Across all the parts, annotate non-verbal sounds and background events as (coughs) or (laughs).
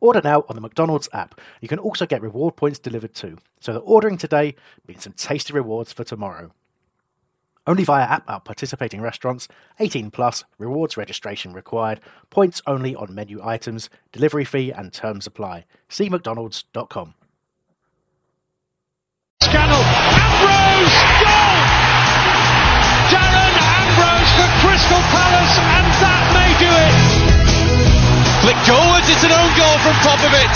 Order now on the McDonald's app. You can also get reward points delivered too, so the ordering today means some tasty rewards for tomorrow. Only via app at participating restaurants, 18 plus, rewards registration required, points only on menu items, delivery fee and terms apply. See McDonald's.com. Scannell, Ambrose, goal! Darren Ambrose for Crystal Palace, and that may do it. Flick forwards, it's an own goal from Popovic.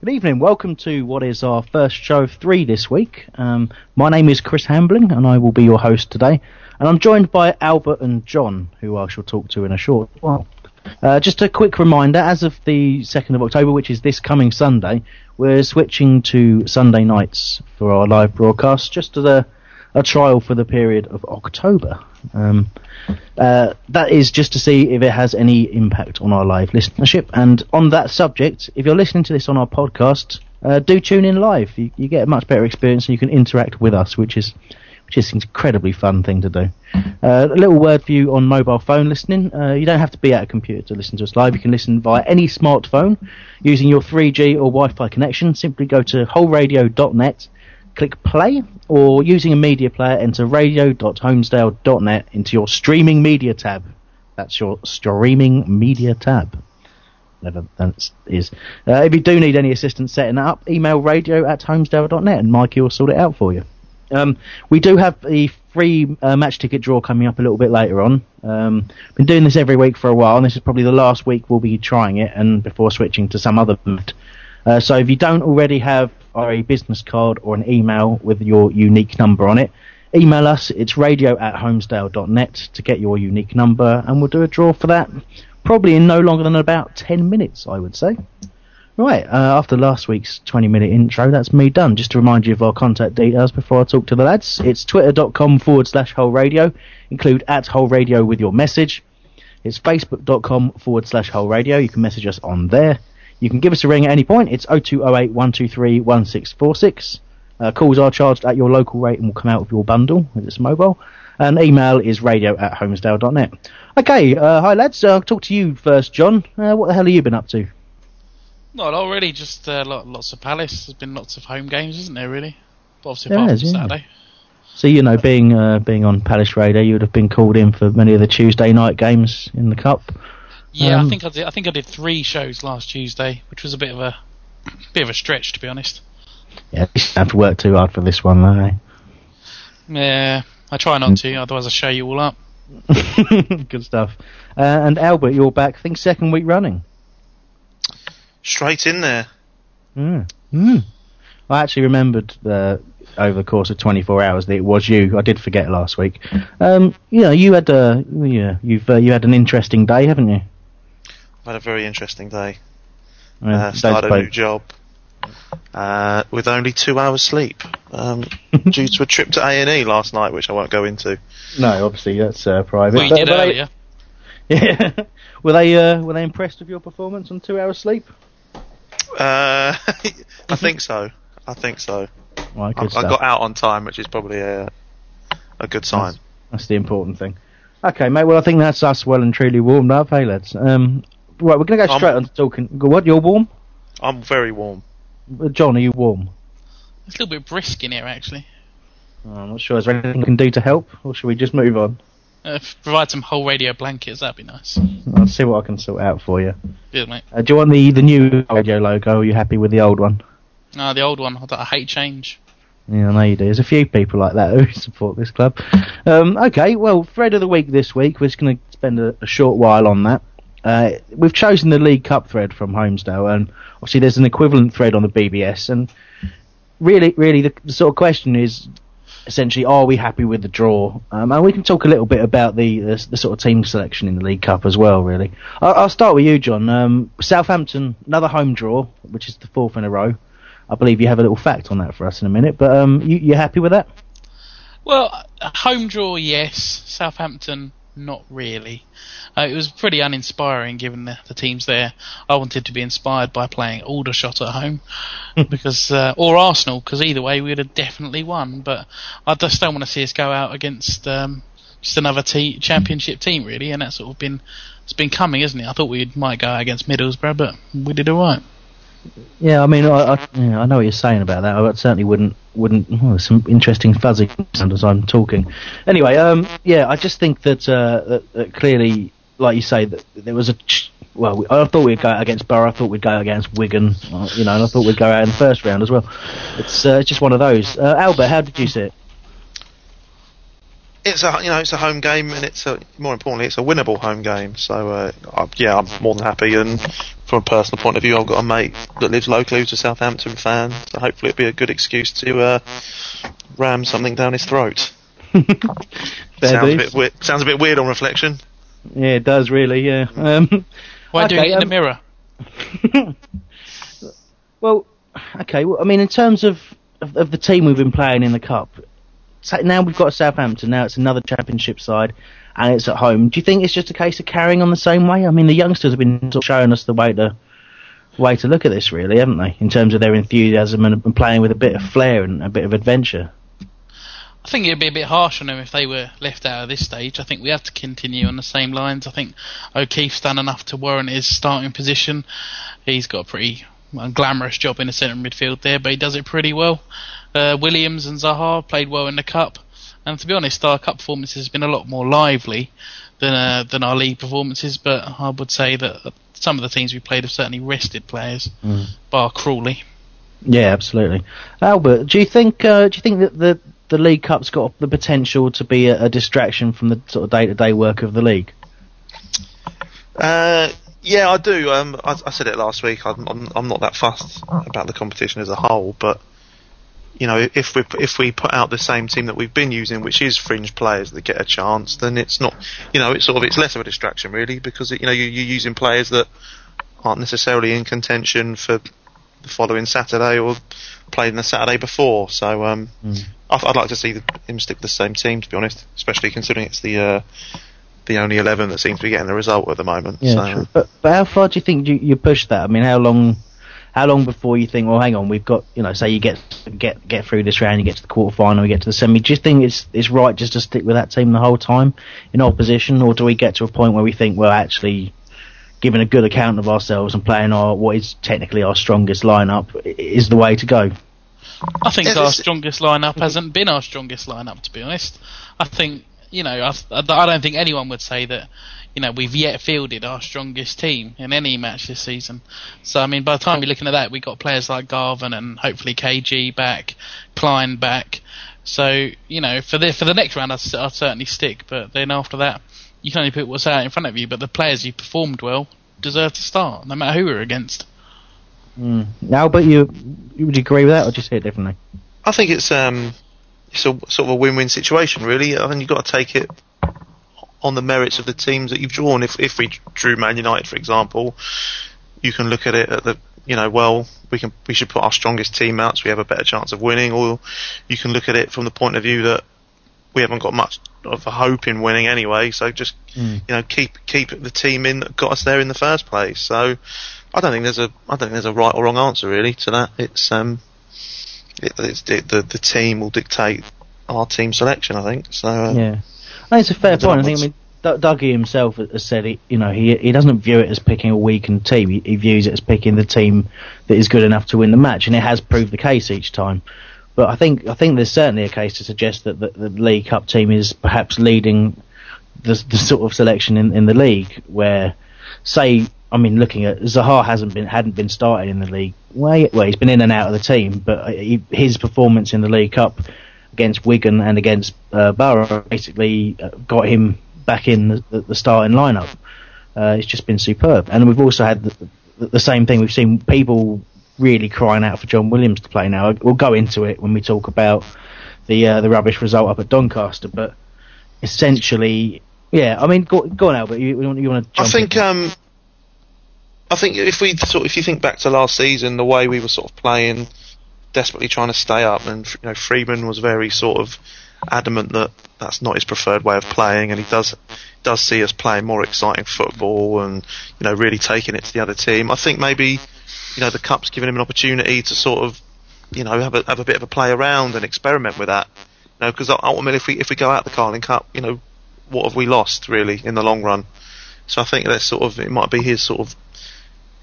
Good evening. Welcome to what is our first show of three this week. Um, my name is Chris Hambling, and I will be your host today. And I'm joined by Albert and John, who I shall talk to in a short while. Uh, just a quick reminder: as of the second of October, which is this coming Sunday, we're switching to Sunday nights for our live broadcast, just as a a trial for the period of October. Um, uh, that is just to see if it has any impact on our live listenership. And on that subject, if you're listening to this on our podcast, uh, do tune in live. You, you get a much better experience and you can interact with us, which is which is an incredibly fun thing to do. Uh, a little word for you on mobile phone listening. Uh, you don't have to be at a computer to listen to us live. You can listen via any smartphone using your 3G or Wi-Fi connection. Simply go to wholeradio.net click play, or using a media player, enter radio.holmesdale.net into your streaming media tab. That's your streaming media tab. Whatever that is. Uh, if you do need any assistance setting that up, email radio at holmesdale.net and Mikey will sort it out for you. Um, we do have the free uh, match ticket draw coming up a little bit later on. Um, been doing this every week for a while, and this is probably the last week we'll be trying it, and before switching to some other. Uh, so if you don't already have a business card or an email with your unique number on it, email us. It's radio at holmesdale.net to get your unique number, and we'll do a draw for that probably in no longer than about 10 minutes, I would say. Right, uh, after last week's 20 minute intro, that's me done. Just to remind you of our contact details before I talk to the lads, it's twitter.com forward slash whole radio. Include at whole radio with your message. It's facebook.com forward slash whole radio. You can message us on there. You can give us a ring at any point. It's 0208 123 1646. Uh, calls are charged at your local rate and will come out of your bundle if it's mobile. And email is radio at holmesdale.net. Okay, uh, hi lads. Uh, I'll talk to you first, John. Uh, what the hell have you been up to? Not already, just uh, lots of Palace. There's been lots of home games, isn't there? Really, obviously There apart is, from yeah. Saturday. So you know, being uh, being on Palace Radio, you would have been called in for many of the Tuesday night games in the cup. Yeah, Um, I think I did. I think I did three shows last Tuesday, which was a bit of a bit of a stretch, to be honest. Yeah, you have to work too hard for this one, though. eh? Yeah, I try not to, otherwise I show you all up. (laughs) Good stuff. Uh, and Albert, you're back. I think second week running. Straight in there. Mm. Mm. I actually remembered uh, over the course of 24 hours that it was you. I did forget last week. Um, you know, you had a yeah, you've uh, you had an interesting day, haven't you? I've had a very interesting day. Uh, Uh, started a new job uh, with only two hours sleep um, (laughs) due to a trip to A and E last night, which I won't go into. No, obviously that's uh, private. What you But- did but they- earlier. (laughs) yeah. were they uh, were they impressed with your performance on two hours sleep? Uh, (laughs) I think so. I think so. Right, I, I got out on time, which is probably a a good sign. That's, that's the important thing. Okay, mate. Well, I think that's us well and truly warmed up. Hey, lads. Um, right, we're going to go straight on to talking. Go, what? You're warm? I'm very warm. Uh, John, are you warm? It's a little bit brisk in here, actually. Oh, I'm not sure. Is there anything we can do to help, or should we just move on? Uh, provide some whole radio blankets. That'd be nice. I'll see what I can sort out for you. Good mate. Uh, do you want the the new radio logo? Or are you happy with the old one? No, the old one. I, I hate change. Yeah, I know you do. There's a few people like that (laughs) who support this club. Um, okay, well, thread of the week this week. We're just going to spend a, a, short while on that. Uh, we've chosen the League Cup thread from Holmesdale, and obviously there's an equivalent thread on the BBS. And really, really, the, the sort of question is essentially, are we happy with the draw? Um, and we can talk a little bit about the, the, the sort of team selection in the League Cup as well. Really, I'll, I'll start with you, John. Um, Southampton, another home draw, which is the fourth in a row. I believe you have a little fact on that for us in a minute, but um, you you happy with that? Well, home draw, yes. Southampton, not really. Uh, it was pretty uninspiring given the, the, teams there. I wanted to be inspired by playing Aldershot at home, (laughs) because uh, or Arsenal, because either way we would have definitely won. But I just don't want to see us go out against um, just another te- championship team, really. And that's sort of been it's been coming, isn't it? I thought we might go out against Middlesbrough, but we did all right. Yeah, I mean, I, I, yeah, I, know what you're saying about that. I certainly wouldn't wouldn't. Oh, some interesting fuzzy sound as I'm talking. Anyway, um, yeah, I just think that, uh, that, that clearly, like you say, that there was a. Ch- well, I thought we'd go against Borough. I thought we'd go against Wigan. Uh, you know, and I thought we'd go out in the first round as well. It's uh, just one of those. Uh, Albert, how did you see it? it's a you know it's a home game and it's a more importantly it's a winnable home game. So uh, I, yeah, I'm more than happy. And from a personal point of view, I've got a mate that lives locally who's a Southampton fan. So hopefully it'll be a good excuse to uh, ram something down his throat. (laughs) sounds a bit weird. Sounds a bit weird on reflection. Yeah, it does really. Yeah. Um, Why okay, do it in um, the mirror? (laughs) well, okay. Well, I mean, in terms of, of, of the team we've been playing in the cup, now we've got Southampton. Now it's another Championship side, and it's at home. Do you think it's just a case of carrying on the same way? I mean, the youngsters have been showing us the way to way to look at this, really, haven't they? In terms of their enthusiasm and, and playing with a bit of flair and a bit of adventure. I think it'd be a bit harsh on them if they were left out of this stage. I think we have to continue on the same lines. I think O'Keefe's done enough to warrant his starting position. He's got a pretty glamorous job in the centre midfield there, but he does it pretty well. Uh, Williams and Zaha played well in the cup, and to be honest, our cup performances have been a lot more lively than uh, than our league performances. But I would say that some of the teams we played have certainly rested players, mm. bar Crawley. Yeah, absolutely. Albert, do you think uh, do you think that the the League Cup's got the potential to be a, a distraction from the sort of day to day work of the league? Uh, yeah, I do. Um, I, I, said it last week. I'm, I'm, I'm not that fussed about the competition as a whole, but you know, if we if we put out the same team that we've been using, which is fringe players that get a chance, then it's not, you know, it's sort of it's less of a distraction really because it, you know you, you're using players that aren't necessarily in contention for the following Saturday or played in the Saturday before. So um, mm. I'd, I'd, like to see the, him stick with the same team, to be honest, especially considering it's the uh, the only eleven that seems to be getting the result at the moment. Yeah, so. true. But, but how far do you think you, you push that? I mean, how long? How long before you think, well, hang on, we've got, you know, say you get get get through this round, you get to the quarter final, you get to the semi. Do you think it's it's right just to stick with that team the whole time in opposition, or do we get to a point where we think, well, actually, giving a good account of ourselves and playing our what is technically our strongest lineup is the way to go? I think our strongest lineup hasn't been our strongest lineup, to be honest. I think you know, I, I don't think anyone would say that you know, we've yet fielded our strongest team in any match this season. So, I mean, by the time you're looking at that, we've got players like Garvan and hopefully KG back, Clyne back. So, you know, for the for the next round, I'd, I'd certainly stick. But then after that, you can only put what's out in front of you. But the players who performed well deserve to start, no matter who we're against. Mm. Now, but you would you agree with that, or do you see it differently? I think it's um, it's a sort of a win-win situation, really. I think you've got to take it on the merits of the teams that you've drawn. If if we drew Man United, for example, you can look at it at the you know well we can we should put our strongest team out so we have a better chance of winning, or you can look at it from the point of view that we haven't got much of a hope in winning anyway. So just mm. you know keep keep the team in that got us there in the first place. So I don't think there's a I don't think there's a right or wrong answer really to that. It's um it, it's it, the the team will dictate our team selection. I think so. Uh, yeah. I think it's a fair point. I think I mean D- Dougie himself has said, he, you know, he he doesn't view it as picking a weakened team. He, he, views it as picking the team that is good enough to win the match, and it has proved the case each time. But I think I think there's certainly a case to suggest that the, the League Cup team is perhaps leading the, the sort of selection in, in the league where, say, I mean, looking at Zaha hasn't been hadn't been started in the league. Well, well, he's been in and out of the team, but uh, he, his performance in the League Cup against Wigan and against uh, Borough basically uh, got him back in the, the starting lineup. Uh, it's just been superb, and we've also had the, the, the, same thing. We've seen people really crying out for John Williams to play now. We'll go into it when we talk about the uh, the rubbish result up at Doncaster, but essentially, yeah. I mean, go, go on, Albert. You, you want to? I think. Um, I think if we sort, if you think back to last season, the way we were sort of playing, desperately trying to stay up, and you know Freedman was very sort of adamant that that's not his preferred way of playing, and he does does see us playing more exciting football and you know really taking it to the other team. I think maybe you know the cup's given him an opportunity to sort of you know have a have a bit of a play around and experiment with that. You know, because ultimately, if we if we go out the Carling Cup, you know, what have we lost really in the long run? So I think that's sort of it might be his sort of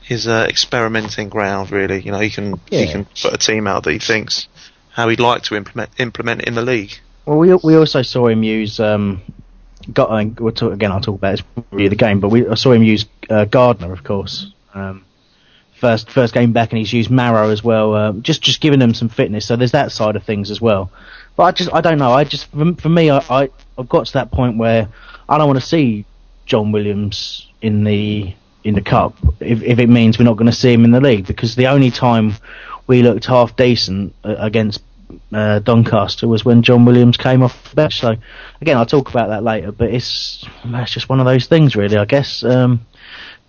his uh, experimenting ground really. You know, he can yeah. he can put a team out that he thinks how he'd like to implement implement in the league. Well, we we also saw him use. Um, got, uh, we'll talk, again. I'll talk about this the game, but we I saw him use uh, Gardner, of course. Um, first first game back, and he's used Marrow as well. Uh, just just giving them some fitness. So there's that side of things as well. But I just I don't know. I just for, for me, I, I I've got to that point where I don't want to see John Williams in the in the cup if if it means we're not going to see him in the league because the only time we looked half decent uh, against uh, Doncaster was when John Williams came off the bench. So again, I'll talk about that later. But it's it's just one of those things, really. I guess. Um,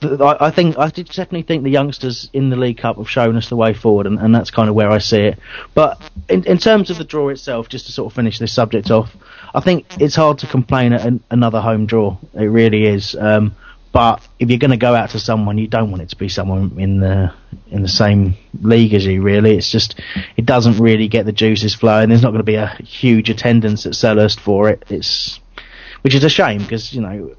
I, think I definitely think the youngsters in the League Cup have shown us the way forward, and, and that's kind of where I see it. But in, in terms of the draw itself, just to sort of finish this subject off, I think it's hard to complain at an, another home draw. It really is. Um, but if you're going to go out to someone, you don't want it to be someone in the in the same league as you. Really, it's just it doesn't really get the juices flowing. There's not going to be a huge attendance at Selhurst for it. It's which is a shame because you know.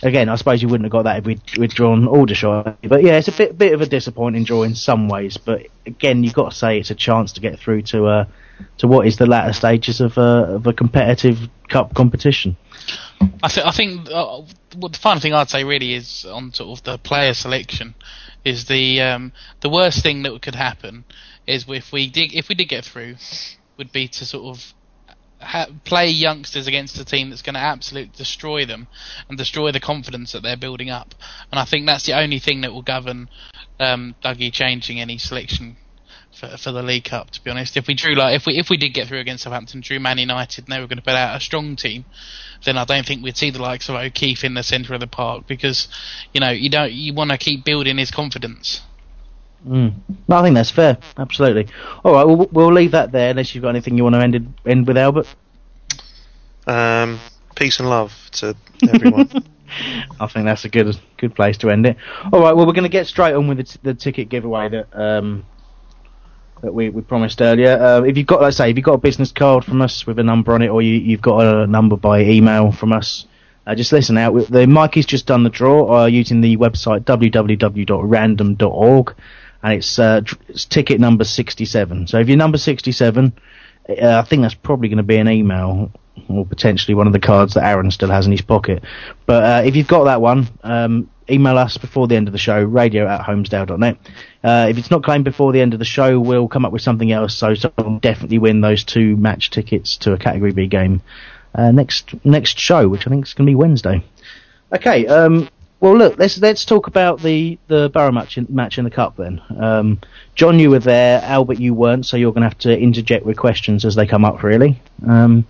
Again, I suppose you wouldn't have got that if we'd, we'd drawn Aldershot. But yeah, it's a bit bit of a disappointing draw in some ways. But again, you've got to say it's a chance to get through to uh, to what is the latter stages of a, of a competitive cup competition. I, th- I think uh, well, the final thing I'd say really is on sort of the player selection is the um, the worst thing that could happen is if we did if we did get through would be to sort of ha- play youngsters against a team that's going to absolutely destroy them and destroy the confidence that they're building up. And I think that's the only thing that will govern um, Dougie changing any selection for, for the League Cup. To be honest, if we drew like if we if we did get through against Southampton, drew Man United, and they were going to put out a strong team, then I don't think we'd see the likes of O'Keefe in the centre of the park because you know you don't you want to keep building his confidence. Mm. No, I think that's fair. Absolutely. All right, we'll, we'll leave that there unless you've got anything you want to end, it, end with, Albert. Um, peace and love to everyone. (laughs) I think that's a good good place to end it. All right, well, we're going to get straight on with the, t- the ticket giveaway that um, that we, we promised earlier. Uh, if you've got, let's say, if you've got a business card from us with a number on it, or you, have got a number by email from us, uh, just listen out. The Mikey's just done the draw uh, using the website www.random.org, and it's, uh, it's ticket number 67. So if you're number 67, uh, I think that's probably going to be an email or potentially one of the cards that Aaron still has in his pocket. But uh, if you've got that one, um, email us before the end of the show, radio at holmesdale.net. Uh, if it's not claimed before the end of the show, we'll come up with something else. So someone will definitely win those two match tickets to a Category B game uh, next next show, which I think is going to be Wednesday. Okay. Um, well, look, let's let's talk about the, the Borough match in, match in the cup then. Um, John, you were there. Albert, you weren't, so you're going to have to interject with questions as they come up. Really. Um,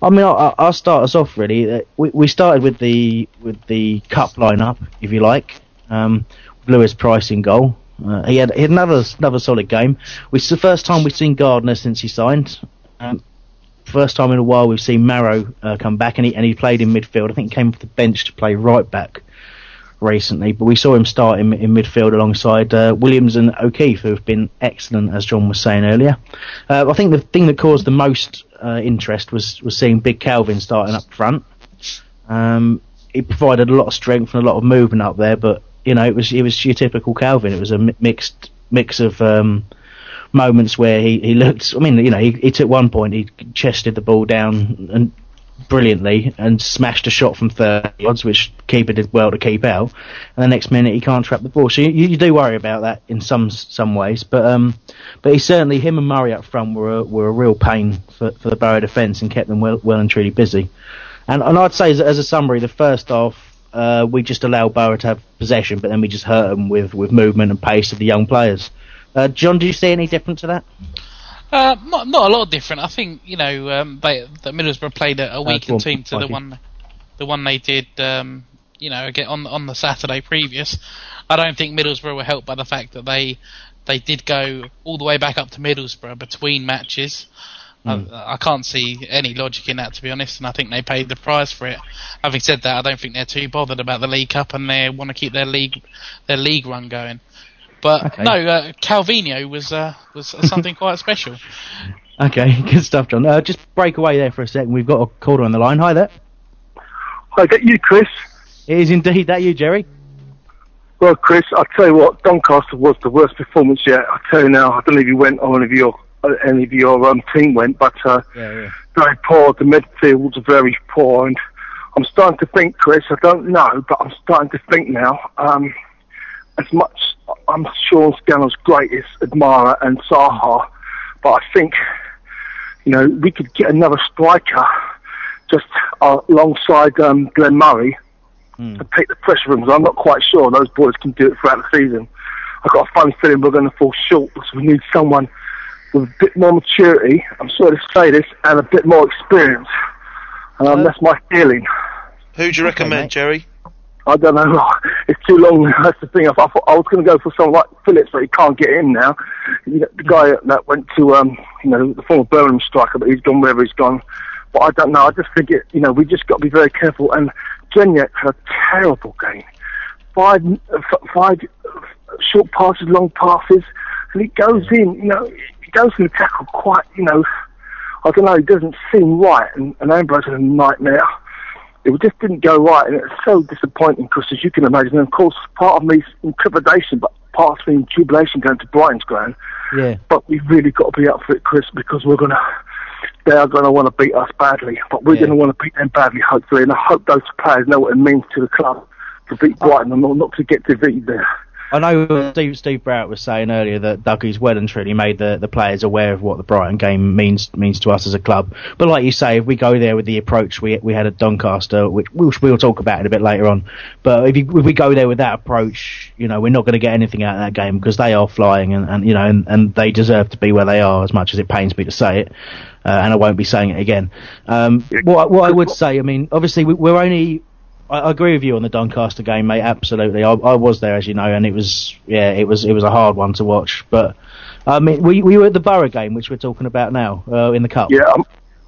I mean, I'll, I'll, start us off. Really, uh, we, we started with the with the cup lineup, if you like. Um, Lewis Price in goal. Uh, he had he had another another solid game. It's the first time we've seen Gardner since he signed. Um, first time in a while we've seen Marrow uh, come back, and he and he played in midfield. I think he came off the bench to play right back recently, but we saw him start in, in midfield alongside uh, Williams and O'Keefe, who have been excellent, as John was saying earlier. Uh, I think the thing that caused the most uh, interest was was seeing Big Calvin starting up front. Um, he provided a lot of strength and a lot of movement up there, but you know it was it was your typical Calvin. It was a mixed mix of um, moments where he, he looked. I mean, you know, he, he took one point, he chested the ball down and brilliantly and smashed a shot from 30 yards, which keeper did well to keep out. And the next minute he can't trap the ball. So you, you do worry about that in some some ways. But um, but he certainly him and Murray up front were a, were a real pain for, for the Borough defence and kept them well well and truly busy. And and I'd say as, as a summary, the first half. Uh, we just allowed Borough to have possession, but then we just hurt them with, with movement and pace of the young players. Uh, John, do you see any different to that? Uh, not, not a lot different. I think you know um, they that Middlesbrough played a, a weakened on, team to the one, the one they did. Um, you know, get on on the Saturday previous. I don't think Middlesbrough were helped by the fact that they they did go all the way back up to Middlesbrough between matches. I, I can't see any logic in that, to be honest, and I think they paid the price for it. Having said that, I don't think they're too bothered about the League Cup, and they want to keep their league their league run going. But Okay. no, uh, Calvino was uh, was (laughs) something quite special. Okay, (laughs) good stuff, John. Uh, just break away there for a second. We've got a caller on the line. Hi there. Hi, is that you, Chris? It is indeed that you, Jerry. Well, Chris, I'll tell you what, Doncaster was the worst performance yet. I'll tell you now, I don't know if you went or any of your, uh, any of your um, team went, but uh, Yeah, yeah. very poor. The midfield was very poor, and I'm starting to think, Chris, I don't know, but I'm starting to think now, um, as much, I'm Sean Scannell's greatest admirer and Zaha, but I think, you know, we could get another striker just uh, alongside um, Glenn Murray to take the pressure from. 'cause I'm not quite sure those boys can do it throughout the season. I've got a funny feeling we're going to fall short because we need someone with a bit more maturity. I'm sorry to say this, and a bit more experience. Um, that's my feeling. Who do you recommend, mate. Jerry? I don't know. (laughs) It's too long. (laughs) That's the thing. I, thought I was going to go for someone like Phillips, but he can't get in now. You know, the guy that went to, um, you know, the former Birmingham striker, but he's gone wherever he's gone. But I don't know. I just think it. You know, we just got to be very careful. And Jedinak had a terrible game. Five, five short passes, long passes, and he goes in. You know, he goes in the tackle quite. You know, I don't know. It doesn't seem right. And, and Ambrose is a nightmare it just didn't go right, and it's so disappointing because, as you can imagine, and of course, part of me is in trepidation, but part of me in jubilation going to Brighton's ground. Yeah. But we've really got to be up for it, Chris, because we're gonna, they are going to want to beat us badly, but we're Yeah. going to want to beat them badly, hopefully, and I hope those players know what it means to the club to beat oh. Brighton and not to get defeated there. I know Steve Steve Browett was saying earlier that Dougie's well and truly made the, the players aware of what the Brighton game means means to us as a club. But like you say, if we go there with the approach we we had at Doncaster, which which we'll talk about it a bit later on, but if, you, if we go there with that approach, you know, we're not going to get anything out of that game because they are flying and, and you know and, and they deserve to be where they are as much as it pains me to say it. Uh, and I won't be saying it again. Um, what what I would say, I mean, obviously we, we're only I, I agree with you on the Doncaster game, mate. Absolutely, I, I was there, as you know, and it was yeah, it was it was a hard one to watch. But I mean, we we were at the Borough game, which we're talking about now uh, in the cup. Yeah, um,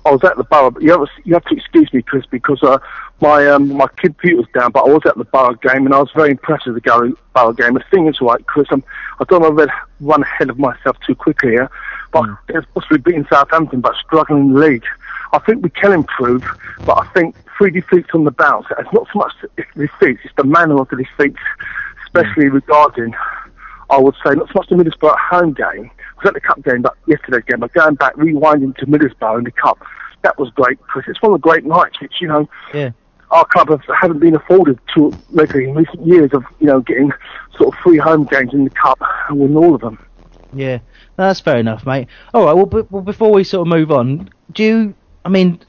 I was at the borough. But you have, you have to excuse me, Chris, because uh, my um, my computer's down. But I was at the borough game, and I was very impressed with the Gary borough game. The thing is, right, Chris, I'm, I don't want to run ahead of myself too quickly here, but it's possibly beating Southampton, but struggling in the league. I think we can improve, but I think three defeats on the bounce. It's not so much the defeats; it's the manner of the defeats, especially regarding. I would say not so much the Middlesbrough home game. I was at the cup game, but yesterday's game. But going back, rewinding to Middlesbrough in the cup, that was great because it's one of the great nights which you know Yeah. our club have, haven't been afforded to regularly in recent years of you know getting sort of free home games in the cup and win all of them. Yeah, that's fair enough, mate. All right, well, b- well, before we sort of move on, do you? I mean,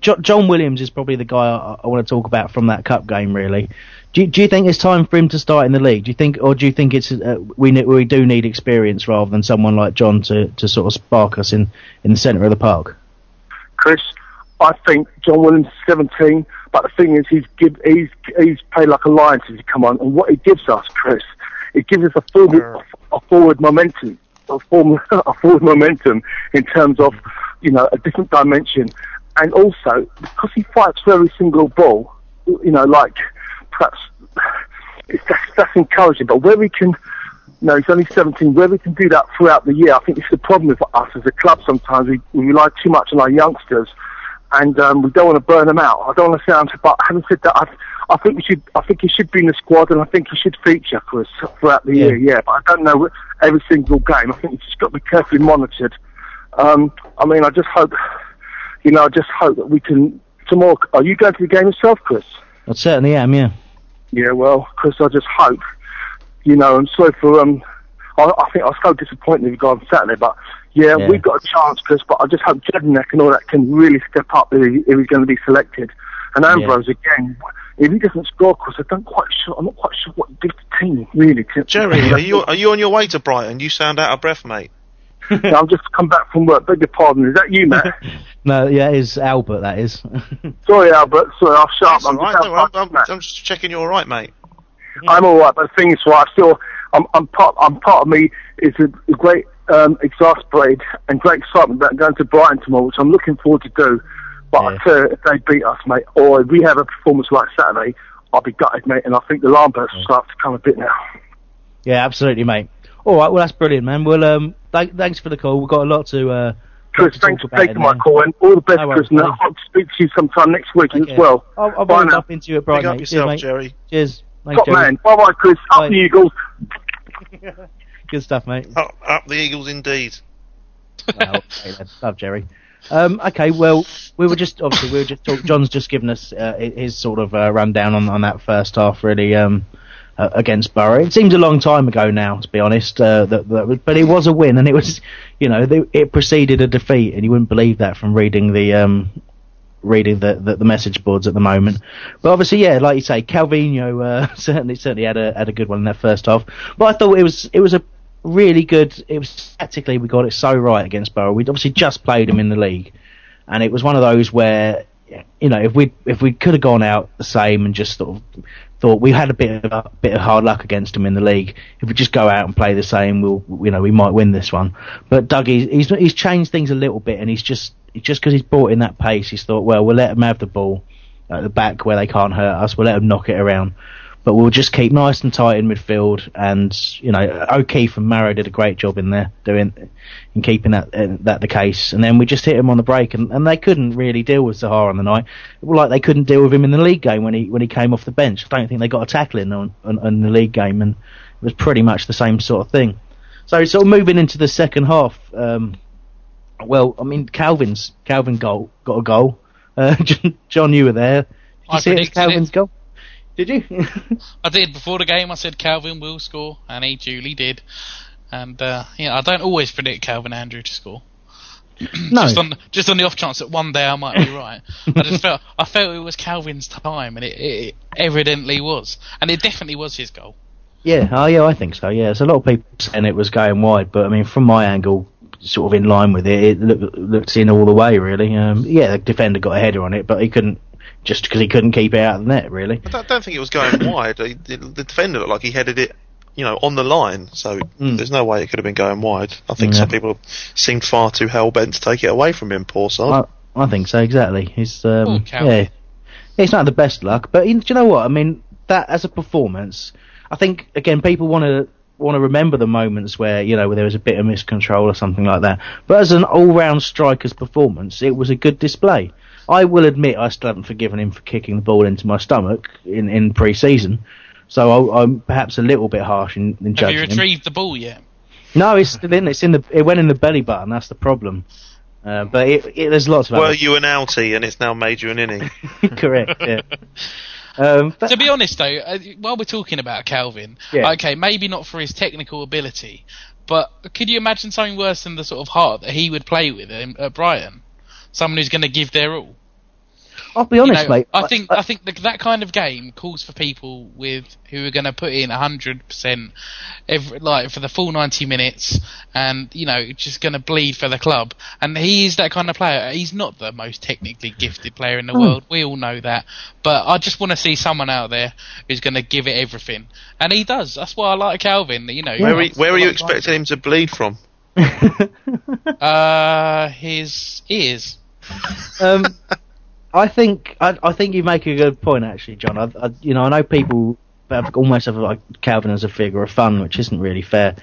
jo- John Williams is probably the guy I, I want to talk about from that cup game. Really, do you, do you think it's time for him to start in the league? Do you think, or do you think it's uh, we ne- we do need experience rather than someone like John to, to sort of spark us in, in the centre of the park? Chris, I think John Williams is 17, but the thing is, he's give, he's he's played like a lion since he come on, and what he gives us, Chris, it gives us a forward a forward momentum, a, form, (laughs) a forward momentum in terms of you know a different dimension, and also because he fights for every single ball, you know, like perhaps it's, that's, that's encouraging, but where we can. you know, he's only 17. Where we can do that throughout the year, I think it's the problem with us as a club. Sometimes we, we rely too much on our youngsters, and um, we don't want to burn them out. I don't want to sound, but having said that, I, I think we should. I think he should be in the squad, and I think he should feature Chris throughout the Yeah. year. Yeah, but I don't know every single game. I think he's just got to be carefully monitored. Um, I mean, I just hope, you know, I just hope that we can tomorrow. Are you going to the game yourself, Chris? I certainly am. Yeah. Yeah, well, Chris, I just hope. You know, I'm sorry for um. I, I think I was so disappointed with on Saturday, but yeah, Yeah. we've got a chance, Chris. But I just hope Jedinak and all that can really step up if, he, if he's going to be selected. And Ambrose again, if he doesn't score, Chris, I don't quite sure. I'm not quite sure what he did to the team really. To, Jerry, are you are you on your way to Brighton? You sound out of breath, mate. Yeah, I've just come back from work. Beg your pardon. Is that you, Matt? (laughs) No, yeah, it is Albert. That is. (laughs) Sorry, Albert. Sorry, I'll shut up. I'm, right. just don't worry, outside, I'm, I'm, I'm just checking you're all right, mate. I'm all right, but the thing is, right, I still, I'm, I'm part, I'm part of me is a, a great um, exasperated and great excitement about going to Brighton tomorrow, which I'm looking forward to do. But I tell you, if they beat us, mate, or if we have a performance like Saturday, I'll be gutted, mate. And I think the alarm bells will start to come a bit now. yeah, absolutely, mate. All right, well that's brilliant, man. Well, um, th- thanks for the call. We've got a lot to. Uh, Chris, to thanks talk for about taking my there. call, and all the best, No Chris. And I buddy. hope to speak to you sometime next week as care. well. I'll, I'll Bye now. up into you at Brighton. Big up yourself, Cheers. Jerry. Cheers. Thanks, Top Jerry. man. Bye bye, Chris. Up Bye. the Eagles. (laughs) Good stuff, mate. Up, up the Eagles, indeed. Well, okay. Love Jerry. Um, okay, well, we were just obviously we were just talk, John's just given us uh, his sort of uh, rundown on on that first half, really um, uh, against Borough. It seems a long time ago now, to be honest. Uh, that, that was, but it was a win, and it was, (laughs) you know, they, it preceded a defeat, and you wouldn't believe that from reading the um, reading the, the the message boards at the moment. But obviously, yeah, like you say, Calvino uh, (laughs) certainly certainly had a had a good one in that first half. But I thought it was it was a really good. It was tactically we got it so right against Borough. We'd obviously just played them in the league, and it was one of those where you know if we if we could have gone out the same and just sort of thought we had a bit of a bit of hard luck against them in the league. If we just go out and play the same, we'll you know we might win this one. But Doug, he's he's, he's changed things a little bit, and he's just just because he's brought in that pace, he's thought, well, we'll let them have the ball at the back where they can't hurt us. We'll let them knock it around. But we'll just keep nice and tight in midfield, and you know O'Keefe and Marrow did a great job in there doing in keeping that uh, that the case. And then we just hit him on the break, and, and they couldn't really deal with Sahara on the night, like they couldn't deal with him in the league game when he when he came off the bench. I don't think they got a tackle in on, on, on the league game, and it was pretty much the same sort of thing. So sort of moving into the second half, um, well, I mean Calvin's Calvin goal got a goal. Uh, (laughs) John, you were there. Did you I see it as Calvin's it. goal? Did you? (laughs) I did before the game. I said Calvin will score, and he duly did. And uh, yeah, I don't always predict Calvin Andrew to score. (clears throat) no. Just on just on the off chance that one day I might be right. I just (laughs) felt I felt it was Calvin's time, and it, it evidently was, and it definitely was his goal. Yeah, oh yeah, I think so. Yeah, there's a lot of people saying it was going wide, but I mean, from my angle, sort of in line with it, it look, looked in all the way. Really, um, yeah, the defender got a header on it, but he couldn't just because he couldn't keep it out of the net. Really, I don't, don't think it was going (coughs) wide. The, the the defender looked like he headed it, you know, on the line. So there's no way it could have been going wide. I think Yeah. some people seemed far too hell bent to take it away from him. Poor sod. I, I think so. Exactly. He's um, Poor yeah, it's not the best luck, but he- do you know what? I mean, that as a performance, I think again people want to want to remember the moments where you know where there was a bit of miscontrol or something like that. But as an all-round striker's performance, it was a good display. I will admit I still haven't forgiven him for kicking the ball into my stomach in in pre-season, so I, I'm perhaps a little bit harsh in, in Have judging you him. retrieved the ball yet? No, it's still in. It's in the. It went in the belly button. That's the problem. Uh, but it, it, there's lots of Were other you an outie and it's now made you an inning? (laughs) correct. Yeah. (laughs) Um, but- to be honest, though, uh, while we're talking about Calvin, Yeah. okay, maybe not for his technical ability, but could you imagine something worse than the sort of heart that he would play with in, at Brighton? Someone who's going to give their all. I'll be You honest, know, mate. I think I think the, that kind of game calls for people with who are going to put in hundred percent, every like for the full ninety minutes, and you know just going to bleed for the club. And he is that kind of player. He's not the most technically gifted player in the Hmm. world. We all know that. But I just want to see someone out there who's going to give it everything, and he does. That's why I like Calvin. You know, Where, are, you- where are you got a lot of expecting him to bleed from? (laughs) Uh, his ears. Um, I think I, I think you make a good point, actually, John. I, I, you know, I know people have almost have like Calvin as a figure of fun, which isn't really fair.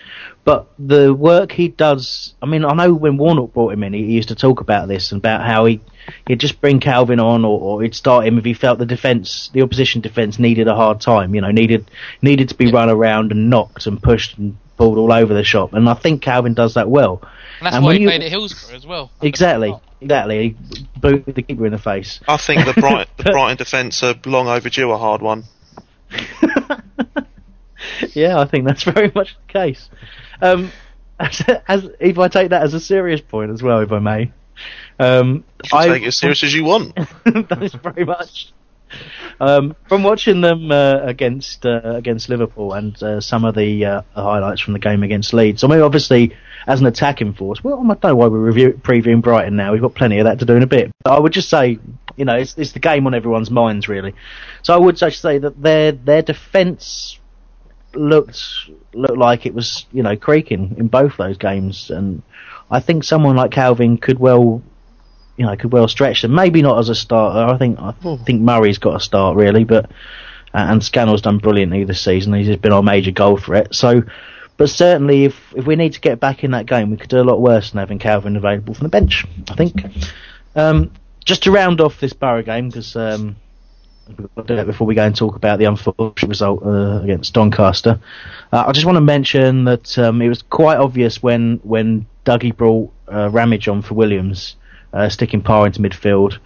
But the work he does, I mean, I know when Warnock brought him in, he, he used to talk about this and about how he he'd just bring Calvin on, or, or he'd start him if he felt the defense, the opposition defense, needed a hard time. You know, needed needed to be run around and knocked and pushed and pulled all over the shop. And I think Calvin does that well. And that's And why he you- played at Hillsborough as well. Exactly, Exactly, boot the keeper in the face. I think the Brighton, (laughs) the Brighton defence are long overdue a hard one. (laughs) yeah, I think that's (laughs) very much the case. Um, as, as, if I take that as a serious point as well, if I may, um, I take it as serious as you want. Thanks very much. (laughs) Um, from watching them uh, against uh, against Liverpool and uh, some of the uh, highlights from the game against Leeds, I mean, obviously as an attacking force, well, I don't know why we're review- previewing Brighton now. We've got plenty of that to do in a bit. But I would just say, you know, it's, it's the game on everyone's minds really. So I would just say that their their defence looked looked like it was you know creaking in both those games, and I think someone like Calvin could well you know could well stretch them. Maybe not as a starter. I think I think Murray's got a start really, but uh, and Scannell's done brilliantly this season. He's been our major goal threat. So, but certainly if if we need to get back in that game, we could do a lot worse than having Calvin available from the bench. I think. Um, just to round off this Borough game because. Um, before we go and talk about the unfortunate result uh, against Doncaster. Uh, I just want to mention that um, it was quite obvious when when Dougie brought uh, Ramage on for Williams, uh, sticking Parr into midfield.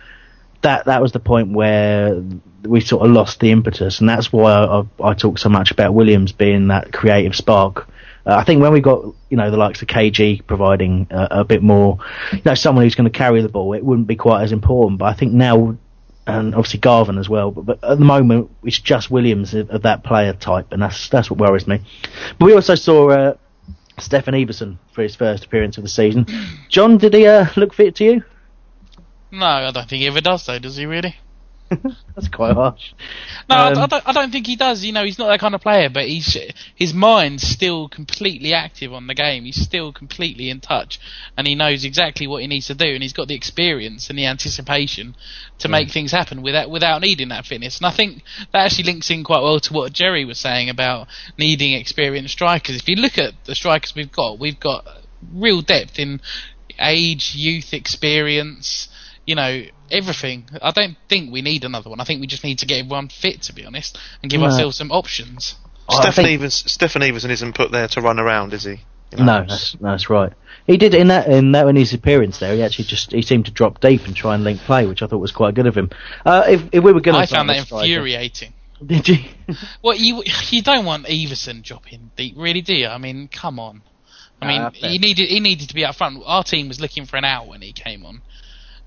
That that was the point where we sort of lost the impetus, and that's why I, I, I talk so much about Williams being that creative spark. Uh, I think when we got you know the likes of KG providing uh, a bit more, you know, someone who's going to carry the ball, it wouldn't be quite as important. But I think now and obviously Garvan as well. But, but at the moment, it's just Williams of, of, that player type, and that's that's what worries me. But we also saw uh, Steffen Iversen for his first appearance of the season. John, did he uh, look fit to you? No, I don't think he ever does, though. Does he really? (laughs) That's quite harsh. No, um, I, I, don't, I don't think he does. You know, he's not that kind of player, but he's his mind's still completely active on the game. He's still completely in touch, and he knows exactly what he needs to do, and he's got the experience and the anticipation to yeah. make things happen without without needing that fitness. And I think that actually links in quite well to what Jerry was saying about needing experienced strikers. If you look at the strikers we've got, we've got real depth in age, youth, experience you know, everything. I don't think we need another one. I think we just need to get everyone fit, to be honest, and give no. ourselves some options. Stephen, think... Evans, Steffen Iversen isn't put there to run around, is he? You know, no, that's that's right. He did in that in that in his appearance there. He actually just he seemed to drop deep and try and link play, which I thought was quite good of him. Uh, if if we were going I found that infuriating. (laughs) Did you? (laughs) well, you you don't want Iversen dropping deep, really, do you? I mean, come on. I mean, he needed he needed to be up front. Our team was looking for an out when he came on.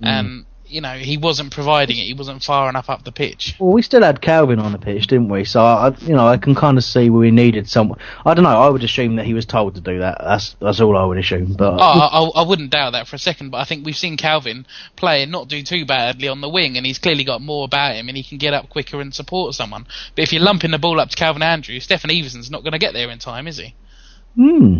Mm. Um, you know, he wasn't providing it. He wasn't far enough up the pitch. Well, we still had Calvin on the pitch, didn't we? So I, you know, I can kind of see where we needed someone. I don't know. I would assume that he was told to do that. That's that's all I would assume. But oh, I, I, wouldn't doubt that for a second. But I think we've seen Calvin play and not do too badly on the wing, and he's clearly got more about him, and he can get up quicker and support someone. But if you're lumping the ball up to Calvin Andrews, Steffen Iversen's not going to get there in time, is he? Hmm.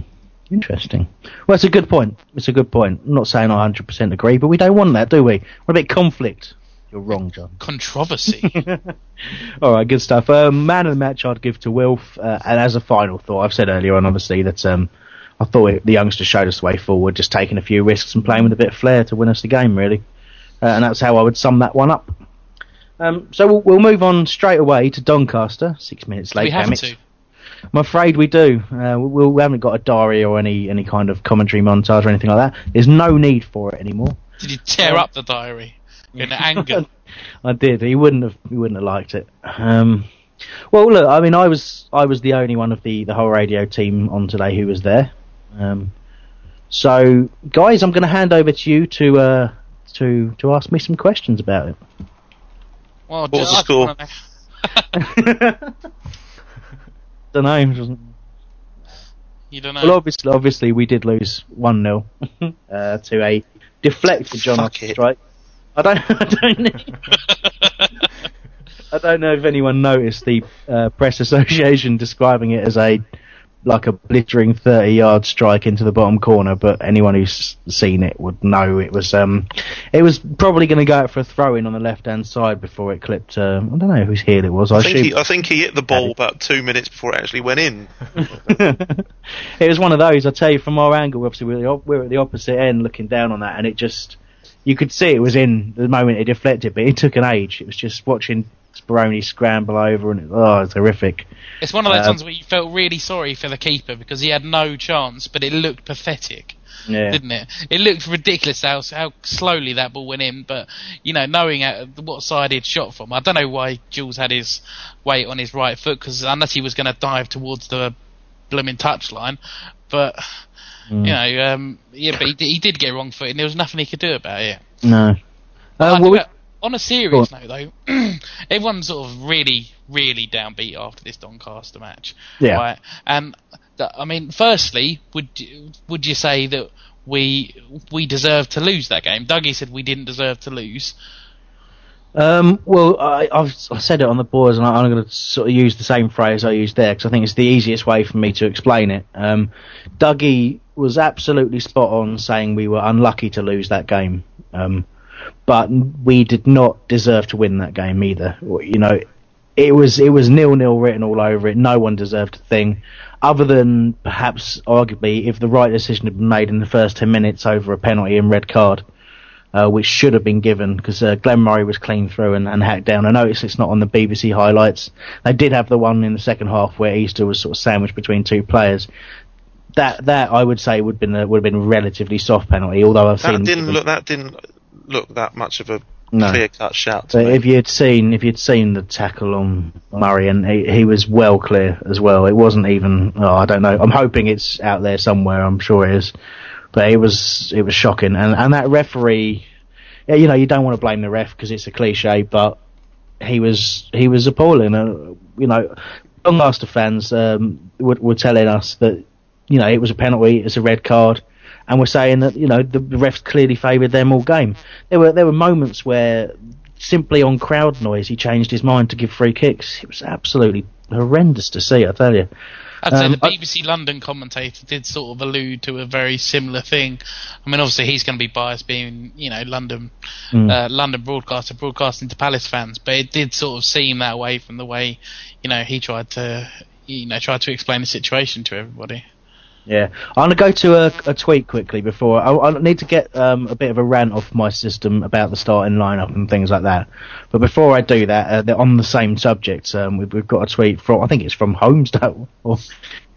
Interesting. Well, it's a good point. It's a good point. I'm not saying I 100% agree, but we don't want that, do we? What a bit conflict. You're wrong, John. Controversy. (laughs) All right, good stuff. Um, man of the match, I'd give to Wilf. Uh, and as a final thought, I've said earlier on, obviously, that um, I thought it, the youngster showed us the way forward, just taking a few risks and playing with a bit of flair to win us the game, really. Uh, and that's how I would sum that one up. Um, so we'll, we'll, move on straight away to Doncaster. Six minutes late. We have to. I'm afraid we do. Uh, we, we, haven't got a diary or any any kind of commentary montage or anything like that. There's no need for it anymore. Did you tear up the diary in (laughs) anger? I did. He wouldn't have. He wouldn't have liked it. Um, well, look. I mean, I was I was the only one of the the whole radio team on today who was there. Um, so, guys, I'm going to hand over to you to uh, to to ask me some questions about it. Well, what was the score? (laughs) (laughs) don't know. You don't know. Well, obviously, obviously, we did lose one 0 (laughs) uh, to a deflected John Fuck strike. I don't. (laughs) I don't. (laughs) I don't know if anyone noticed the uh, press association describing it as a like a blistering 30 yard strike into the bottom corner, but anyone who's seen it would know it was um it was probably going to go out for a throw in on the left hand side before it clipped. Uh, I don't know whose heel it was. I, I think, he, I think he hit the ball about two minutes before it actually went in. (laughs) it was one of those. I tell you, from our angle, obviously we're, we're at the opposite end, looking down on that, and it just you could see it was in the moment it deflected, but it took an age. It was just watching Speroni scramble over, and oh, it's horrific. It's one of those Uh, ones where you felt really sorry for the keeper because he had no chance, but it looked pathetic. Yeah. Didn't it? It looked ridiculous how how slowly that ball went in, but you know, knowing how, what side he'd shot from, I don't know why Jules had his weight on his right foot because unless he was going to dive towards the blooming touchline, but Mm. you know, um, yeah, but he, did- he did get wrong foot, and there was nothing he could do about it. No. Uh, well, we- on a serious note, though, (clears throat) everyone's sort of really, really downbeat after this Doncaster match. Yeah. Right? And th- I mean, firstly, would you- would you say that we we deserve to lose that game? Dougie said we didn't deserve to lose. Um, well, I, I've I said it on the boards, and I, I'm going to sort of use the same phrase I used there because I think it's the easiest way for me to explain it. Um, Dougie was absolutely spot on saying we were unlucky to lose that game, um, but we did not deserve to win that game either. You know, it was it was nil nil written all over it. No one deserved a thing, other than perhaps arguably if the right decision had been made in the first ten minutes over a penalty and red card uh, which should have been given because uh, Glenn Murray was clean through and, and hacked down. I noticed it's not on the BBC highlights. They did have the one in the second half where Easter was sort of sandwiched between two players. That that I would say would have been a, would have been a relatively soft penalty. Although I've That seen didn't look. That didn't look that much of a No. clear cut shout. To But me. if you'd seen if you'd seen the tackle on Murray and he, he was well clear as well. It wasn't even oh I don't know. I'm hoping it's out there somewhere. I'm sure it is. But it was it was shocking and and that referee you know you don't want to blame the ref because it's a cliche but he was he was appalling uh, you know Doncaster fans um, were, were telling us that you know it was a penalty it's a red card and we're saying that you know the, refs clearly favoured them all game. There were there were moments where simply on crowd noise he changed his mind to give free kicks. It was absolutely horrendous to see. I tell you. I'd say Um, the I- BBC London commentator did sort of allude to a very similar thing. I mean, obviously he's going to be biased, being you know London, Mm. uh, London broadcaster broadcasting to Palace fans, but it did sort of seem that way from the way you know he tried to you know tried to explain the situation to everybody. Yeah, I'm gonna go to a, a tweet quickly before I, I need to get um, a bit of a rant off my system about the starting lineup and things like that. But before I do that, uh, they're on the same subject. Um, we've, we've got a tweet from I think it's from Holmesdale (laughs) or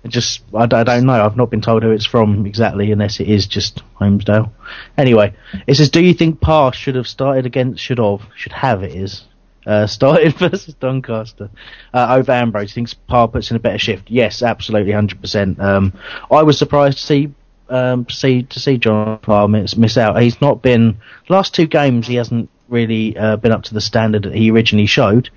just I, don't know. I've not been told who it's from exactly, unless it is just Holmesdale. Anyway, it says, "Do you think Parr should have started against should have should have it is." Uh, started (laughs) versus Doncaster uh, over Ambrose. He thinks Parr puts in a better shift. Yes, absolutely, hundred percent. Um, I was surprised to see um, see to see John Parr miss, miss out. He's not been last two games. He hasn't really uh, been up to the standard that he originally showed.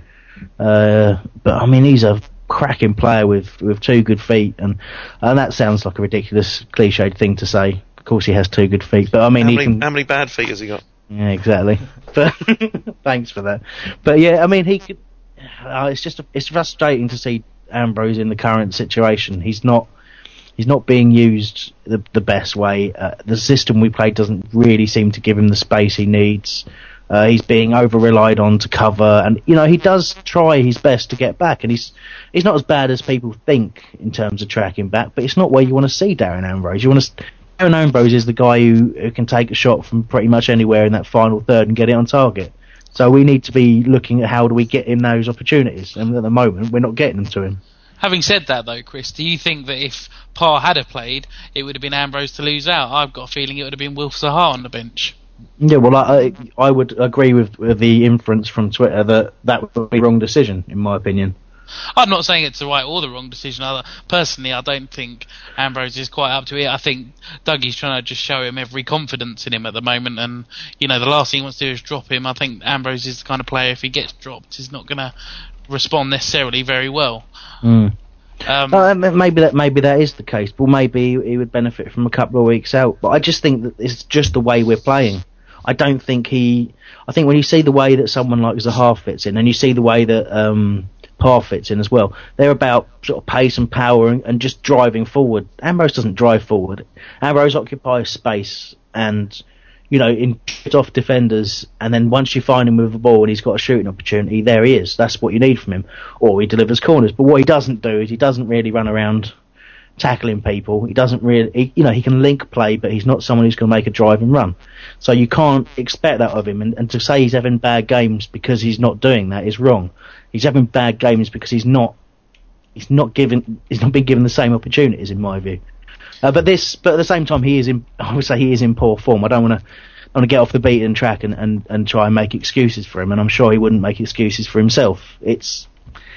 Uh, but I mean, he's a cracking player with with two good feet, and and that sounds like a ridiculous cliched thing to say. Of course, he has two good feet, but I mean, how, he many, can. how many bad feet has he got? Yeah, exactly. (laughs) But (laughs) thanks for that. But yeah, I mean, he could. Uh, it's just it's frustrating to see Ambrose in the current situation. He's not he's not being used the the best way. Uh, the system we play doesn't really seem to give him the space he needs. Uh, he's being over relied on to cover, and you know he does try his best to get back, and he's he's not as bad as people think in terms of tracking back. But it's not where you want to see Darren Ambrose. You want to. Darren Ambrose is the guy who, who can take a shot from pretty much anywhere in that final third and get it on target. So we need to be looking at how do we get him those opportunities, and at the moment we're not getting them to him. Having said that, though, Chris, do you think that if Parr had played, it would have been Ambrose to lose out? I've got a feeling it would have been Wilf Zaha on the bench. Yeah, well, I I would agree with, with the inference from Twitter that that would be the wrong decision, in my opinion. (laughs) I'm not saying it's the right or the wrong decision. I, personally, I don't think Ambrose is quite up to it. I think Dougie's trying to just show him every confidence in him at the moment, and you know the last thing he wants to do is drop him. I think Ambrose is the kind of player if he gets dropped, he's not going to respond necessarily very well. Mm. Um, Uh, maybe that maybe that is the case, but maybe he would benefit from a couple of weeks out. But I just think that it's just the way we're playing. I don't think he. I think when you see the way that someone like Zaha fits in, and you see the way that um, Parr fits in as well, they're about sort of pace and power and, and just driving forward. Ambrose doesn't drive forward. Ambrose occupies space and you know, in off defenders, and then once you find him with the ball and he's got a shooting opportunity, there he is. That's what you need from him. Or he delivers corners. But what he doesn't do is he doesn't really run around tackling people. He doesn't really, he, you know, he can link play, but he's not someone who's going to make a drive and run. So you can't expect that of him. And, and to say he's having bad games because he's not doing that is wrong. He's having bad games because he's not, he's not given, he's not been given the same opportunities in my view. Uh, but this, but at the same time, he is in, (laughs) I would say he is in poor form. I don't want to, I want to get off the beaten track and, and, and try and make excuses for him. And I'm sure he wouldn't make excuses for himself. It's,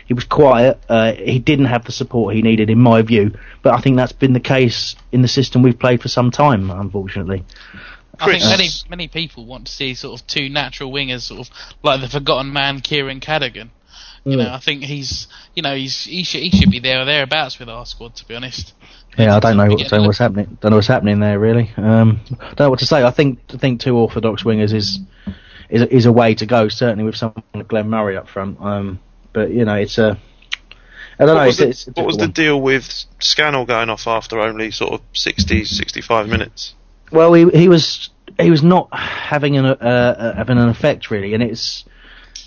he was quiet. Uh, he didn't have the support he needed, in my view. But I think that's been the case in the system we've played for some time, unfortunately. I think many many people want to see sort of two natural wingers, sort of like the forgotten man, Kieron Cadogan. You mm. know, I think he's, you know, he's he should he should be there or thereabouts with our squad, to be honest. Yeah, I don't know what, don't know what's happening. Don't know what's happening there really. Um, don't know what to say. I think I think two orthodox wingers is is a, is a way to go. Certainly with someone like Glenn Murray up front. Um, but you know, it's a. I don't what know. Was it's, the, it's what was the deal with Scannell going off after only sort of 60, 65 minutes? Well, he he was he was not having an uh, uh, having an effect really, and it's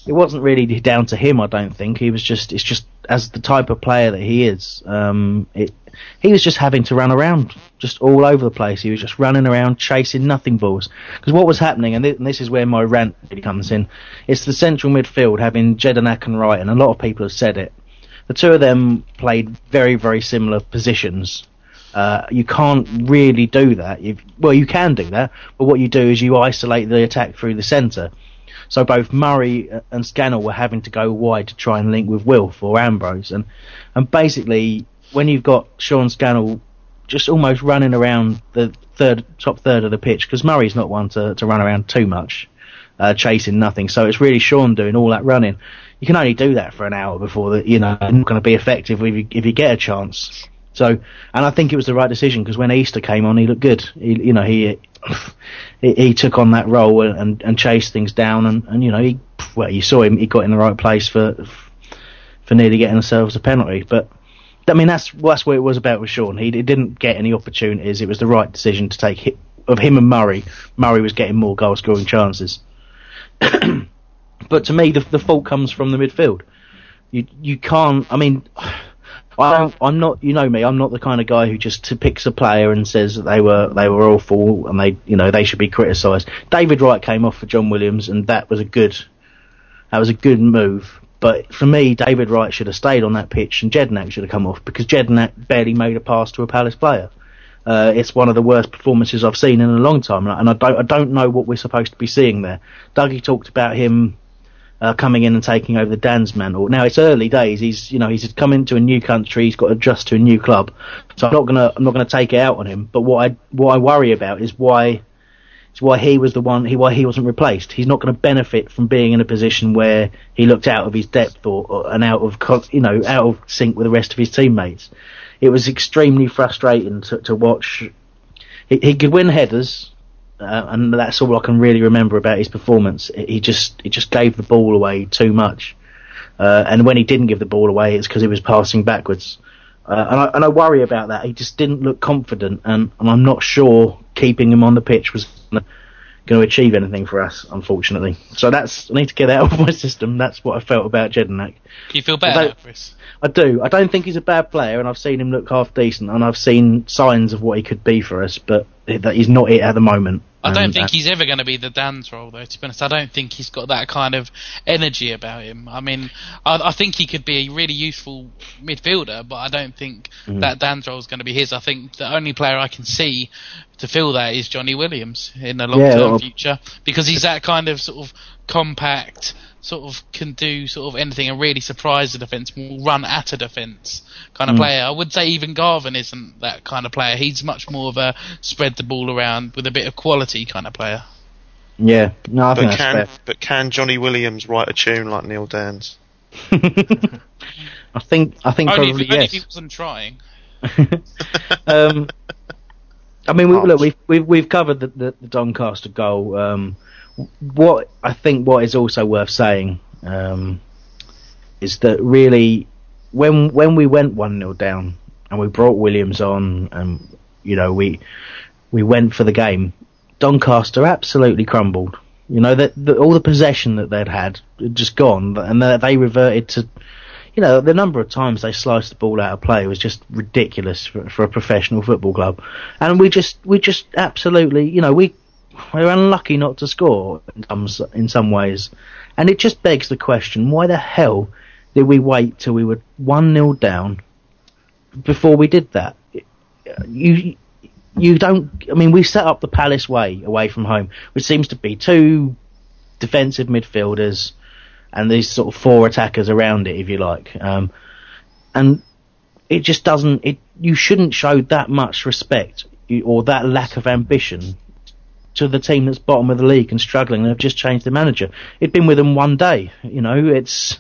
it wasn't really down to him. I don't think he was just it's just as the type of player that he is. Um, it he was just having to run around just all over the place. He was just running around chasing nothing balls. Because what was happening, and, th- and, this is where my rant really comes in, it's the central midfield having Jedinak and Wright, and a lot of people have said it. The two of them played very, very similar positions. Uh, you can't really do that. You've, well, you can do that, but what you do is you isolate the attack through the centre. So both Murray and Scannell were having to go wide to try and link with Wilf or Ambrose, and and basically when you've got Sean Scannell just almost running around the third top third of the pitch because Murray's not one to, to run around too much, uh, chasing nothing. So it's really Sean doing all that running. You can only do that for an hour before that you know not going to be effective if you if you get a chance. So, and I think it was the right decision because when Easter came on, he looked good. He, you know, he, he, took on that role and and chased things down, and, and you know, he well, you saw him. He got in the right place for for nearly getting themselves a penalty, but I mean, that's that's what it was about with Sean. He, he didn't get any opportunities. It was the right decision to take hit, of him and Murray. Murray was getting more goal scoring chances. (clears throat) but to me, the, the fault comes from the midfield. You you can't. I mean, I I'm not. You know me. I'm not the kind of guy who just picks a player and says that they were they were awful and they you know they should be criticised. David Wright came off for John Williams and that was a good that was a good move. But for me, David Wright should have stayed on that pitch and Jedinak should have come off because Jedinak barely made a pass to a Palace player. Uh, it's one of the worst performances I've seen in a long time, and I don't, I don't know what we're supposed to be seeing there. Dougie talked about him uh, coming in and taking over the Dan's mantle. Now it's early days. He's, you know, he's come into a new country. He's got to adjust to a new club. So I'm not gonna, I'm not gonna take it out on him. But what I, what I worry about is why it's why he was the one. He why he wasn't replaced. He's not going to benefit from being in a position where he looked out of his depth or, or and out of you know out of sync with the rest of his teammates. It was extremely frustrating to, to watch. He, he could win headers, uh, and that's all I can really remember about his performance. He just he just gave the ball away too much, uh, and when he didn't give the ball away, it's because he was passing backwards. Uh, and, I, and I worry about that. He just didn't look confident, and, and I'm not sure keeping him on the pitch was going to achieve anything for us, unfortunately. So that's I need to get out of my system. That's what I felt about Jedinak. You feel better, Chris? I do. I don't think he's a bad player, and I've seen him look half decent, and I've seen signs of what he could be for us, but that he's not it at the moment. I don't think he's ever going to be the Dan's role, though. To be honest, I don't think he's got that kind of energy about him. I mean, I, I think he could be a really useful midfielder, but I don't think mm. that Dan's role is going to be his. I think the only player I can see to fill that is Johnny Williams in the long term yeah, future because he's that kind of sort of compact sort of can do sort of anything and really surprise the defence, will run at a defence kind of mm. player. I would say even Garvan isn't that kind of player. He's much more of a spread the ball around with a bit of quality kind of player. Yeah, no, I but think can fair. but can Johnny Williams write a tune like Neil Danns? (laughs) I think I think only probably if, only yes. if he wasn't trying. (laughs) (laughs) um, I mean, we, look, we've we've we've covered the, the, the Doncaster goal. Um, what I think what is also worth saying um, is that really when when we went one 0 down and we brought Williams on and you know we we went for the game, Doncaster absolutely crumbled. You know that all the possession that they'd had just gone, and they reverted to you know, the number of times they sliced the ball out of play was just ridiculous for, for a professional football club, and we just we just absolutely, you know, we were unlucky not to score in some, in some ways, and it just begs the question: Why the hell did we wait till we were one 0 down before we did that? You you don't. I mean, we set up the Palace way away from home, which seems to be two defensive midfielders and these sort of four attackers around it, if you like. Um, and it just doesn't. It you shouldn't show that much respect or that lack of ambition to the team that's bottom of the league and struggling and have just changed the manager. It'd been with them one day. You know, it's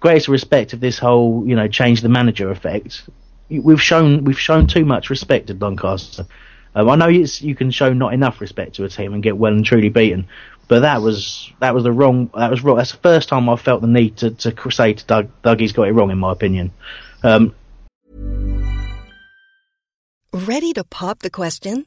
greatest respect of this whole you know change the manager effect. We've shown we've shown too much respect to Doncaster. Um, I know you can show not enough respect to a team and get well and truly beaten, but that was that was the wrong. That was wrong. That's the first time I felt the need to, to say to Doug, Dougie's got it wrong, in my opinion. Um, Ready to pop the question?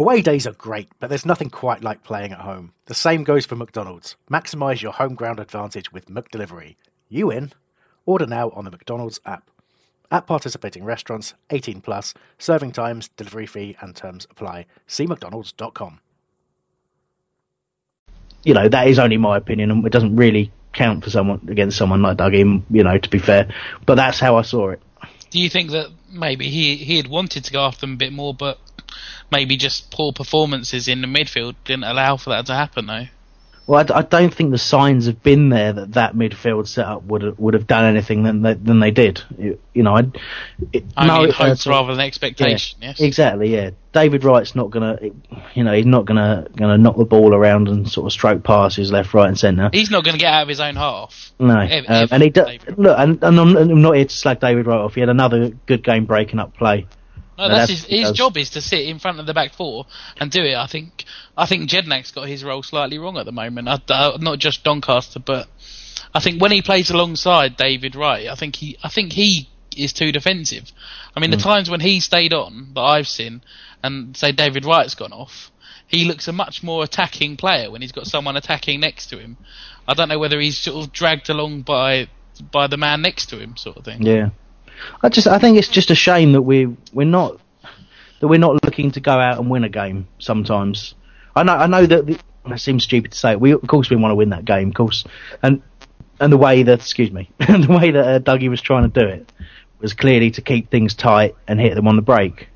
Away days are great, but there's nothing quite like playing at home. The same goes for McDonald's. Maximize your home ground advantage with McDelivery. You in? Order now on the McDonald's app. At participating restaurants, 18 plus, serving times, delivery fee, and terms apply. See McDonald's.com. You know, that is only my opinion, and it doesn't really count for someone against someone like Dougie, you know, to be fair. But that's how I saw it. Do you think that maybe he, he had wanted to go after them a bit more, but maybe just poor performances in the midfield didn't allow for that to happen, though? Well, I, I, don't think the signs have been there that that midfield setup would have, would have done anything than they, than they did. You, you know, I, it, Only no, hope uh, rather than expectation. Yeah, yes, exactly. Yeah, David Wright's not gonna, you know, he's not gonna gonna knock the ball around and sort of stroke passes left, right, and centre. He's not gonna get out of his own half. No, um, and he does. Look, and, and I'm, I'm not here to slag David Wright off. He had another good game breaking up play. No, that's, his, his job is to sit in front of the back four and do it. I think I think Jedinak's got his role slightly wrong at the moment. Uh, not just Doncaster, but I think when he plays alongside David Wright, I think he I think he is too defensive. I mean, mm. the hmm. times when he stayed on that I've seen, and say David Wright's gone off, he looks a much more attacking player when he's got someone attacking next to him. I don't know whether he's sort of dragged along by by the man next to him, sort of thing. Yeah. I just I think it's just a shame that we we're not that we're not looking to go out and win a game sometimes. I know I know that the, that seems stupid to say. We of course we want to win that game, of course, and and the way that excuse me, (laughs) the way that uh, Dougie was trying to do it was clearly to keep things tight and hit them on the break.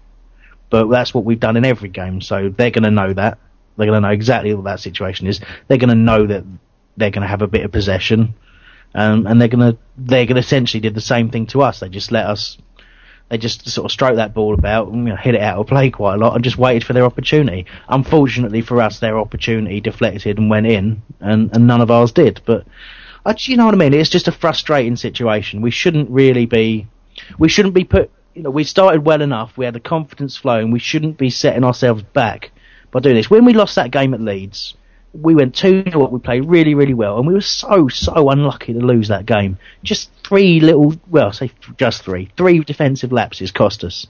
But that's what we've done in every game, so they're going to know that. They're going to know exactly what that situation is. They're going to know that they're going to have a bit of possession um, and they're gonna they're gonna essentially did the same thing to us. They just let us, they just sort of stroke that ball about and you know, hit it out of play quite a lot, and just waited for their opportunity. Unfortunately for us, their opportunity deflected and went in, and, and none of ours did. But you know what I mean? It's just a frustrating situation. We shouldn't really be, we shouldn't be put. You know, we started well enough. We had the confidence flowing. We shouldn't be setting ourselves back by doing this. When we lost that game at Leeds we went 2 0 We played really, really well, and we were so, so unlucky to lose that game. Just three little, well, say just three, three defensive lapses cost us.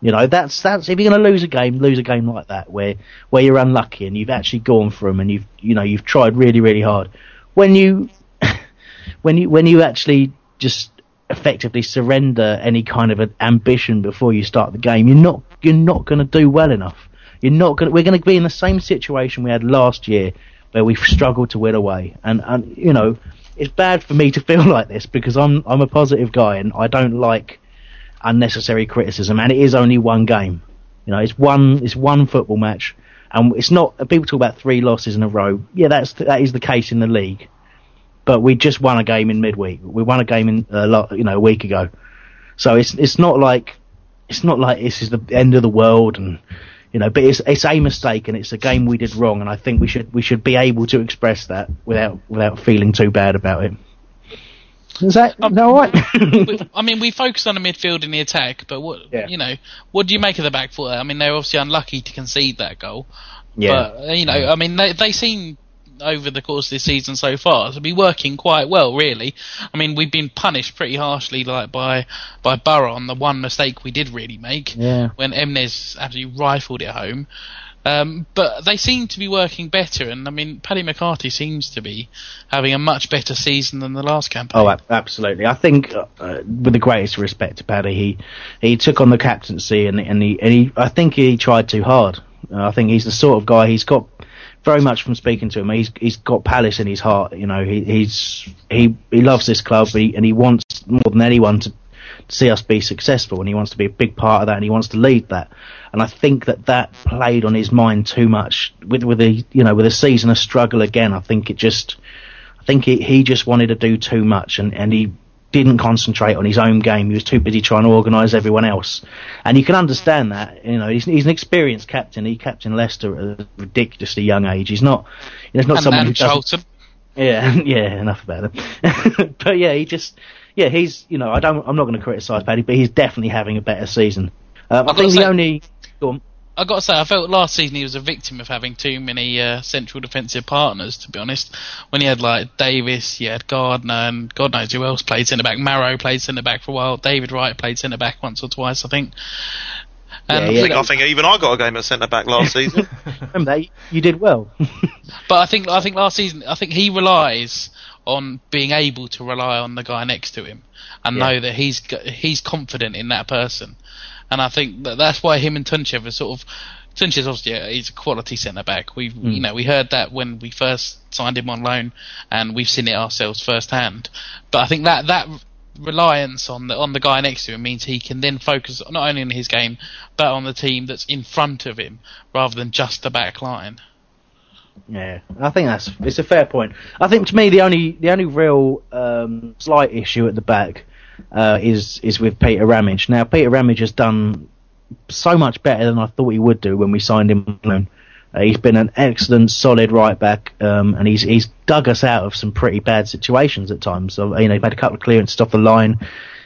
You know, that's that's if you're going to lose a game, lose a game like that, where where you're unlucky and you've actually gone for them and you've you know you've tried really, really hard. When you (laughs) when you when you actually just effectively surrender any kind of an ambition before you start the game, you're not you're not going to do well enough. You're not going. We're going to be in the same situation we had last year, where we've struggled to win away. And and you know, it's bad for me to feel (laughs) like this because I'm I'm a positive guy and I don't like unnecessary criticism. And it is only one game. You know, it's one it's one football match, and it's not. People talk about three losses in a row. Yeah, that's that is the case in the league. But we just won a game in midweek. We won a game in uh, a lot, you know, a week ago. So it's it's not like it's not like this is the end of the world and you know, but it's it's a mistake and it's a game we did wrong, and I think we should we should be able to express that without without feeling too bad about it. Is that, um, that all right? (laughs) I mean, we focus on the midfield and the attack, but what yeah. you know, what do you make of the back four? I mean, they're obviously unlucky to concede that goal. Yeah. But you know, I mean, they they seem over the course of this season so far to be working quite well, really. I mean, we've been punished pretty harshly, like by by Borough on the one mistake we did really make yeah. when Emnes absolutely rifled it home. Um, but they seem to be working better, and I mean, Paddy McCarthy seems to be having a much better season than the last campaign. Oh, absolutely. I think, uh, with the greatest respect to Paddy, he he took on the captaincy, and and he, and he I think he tried too hard. Uh, I think he's the sort of guy he's got very much from speaking to him. He's he's got Palace in his heart. You know, he he's he he loves this club, he, and he wants more than anyone to see us be successful, and he wants to be a big part of that, and he wants to lead that. And I think that that played on his mind too much with with the you know with a season of struggle again. I think it just, I think he he just wanted to do too much, and and he didn't concentrate on his own game. He was too busy trying to organise everyone else, and you can understand that. You know, he's, he's an experienced captain. He captained Leicester at a ridiculously young age. He's not, you know, he's not and someone who doesn't. Yeah, (laughs) yeah, enough about him. (laughs) but yeah, he just, yeah, he's, you know, I don't, I'm not going to criticise Paddy, but he's definitely having a better season. Uh, I think the only, go on. I got to say, I felt last season he was a victim of having too many uh, central defensive partners. To be honest, when he had like Davis, he had Gardner, and God knows who else played centre back. Marrow played centre back for a while. David Wright played centre back once or twice, I think. And yeah, yeah. I, think, I think even I got a game at centre back last (laughs) season. Remember that you did well. (laughs) but I think I think last season I think he relies on being able to rely on the guy next to him and yeah. know that he's he's confident in that person and I think that that's why him and Tunchev are sort of. Tunchev obviously he's a quality centre back. We mm. you know we heard that when we first signed him on loan, and we've seen it ourselves firsthand. But I think that that reliance on the on the guy next to him means he can then focus not only on his game but on the team that's in front of him rather than just the back line. Yeah, I think that's it's a fair point. I think to me the only the only real um, slight issue at the back uh, is is with Peter Ramage. Now Peter Ramage has done so much better than I thought he would do when we signed him Uh, he's been an excellent, solid right back, um, and he's he's dug us out of some pretty bad situations at times. So you know, he's had a couple of clearances off the line,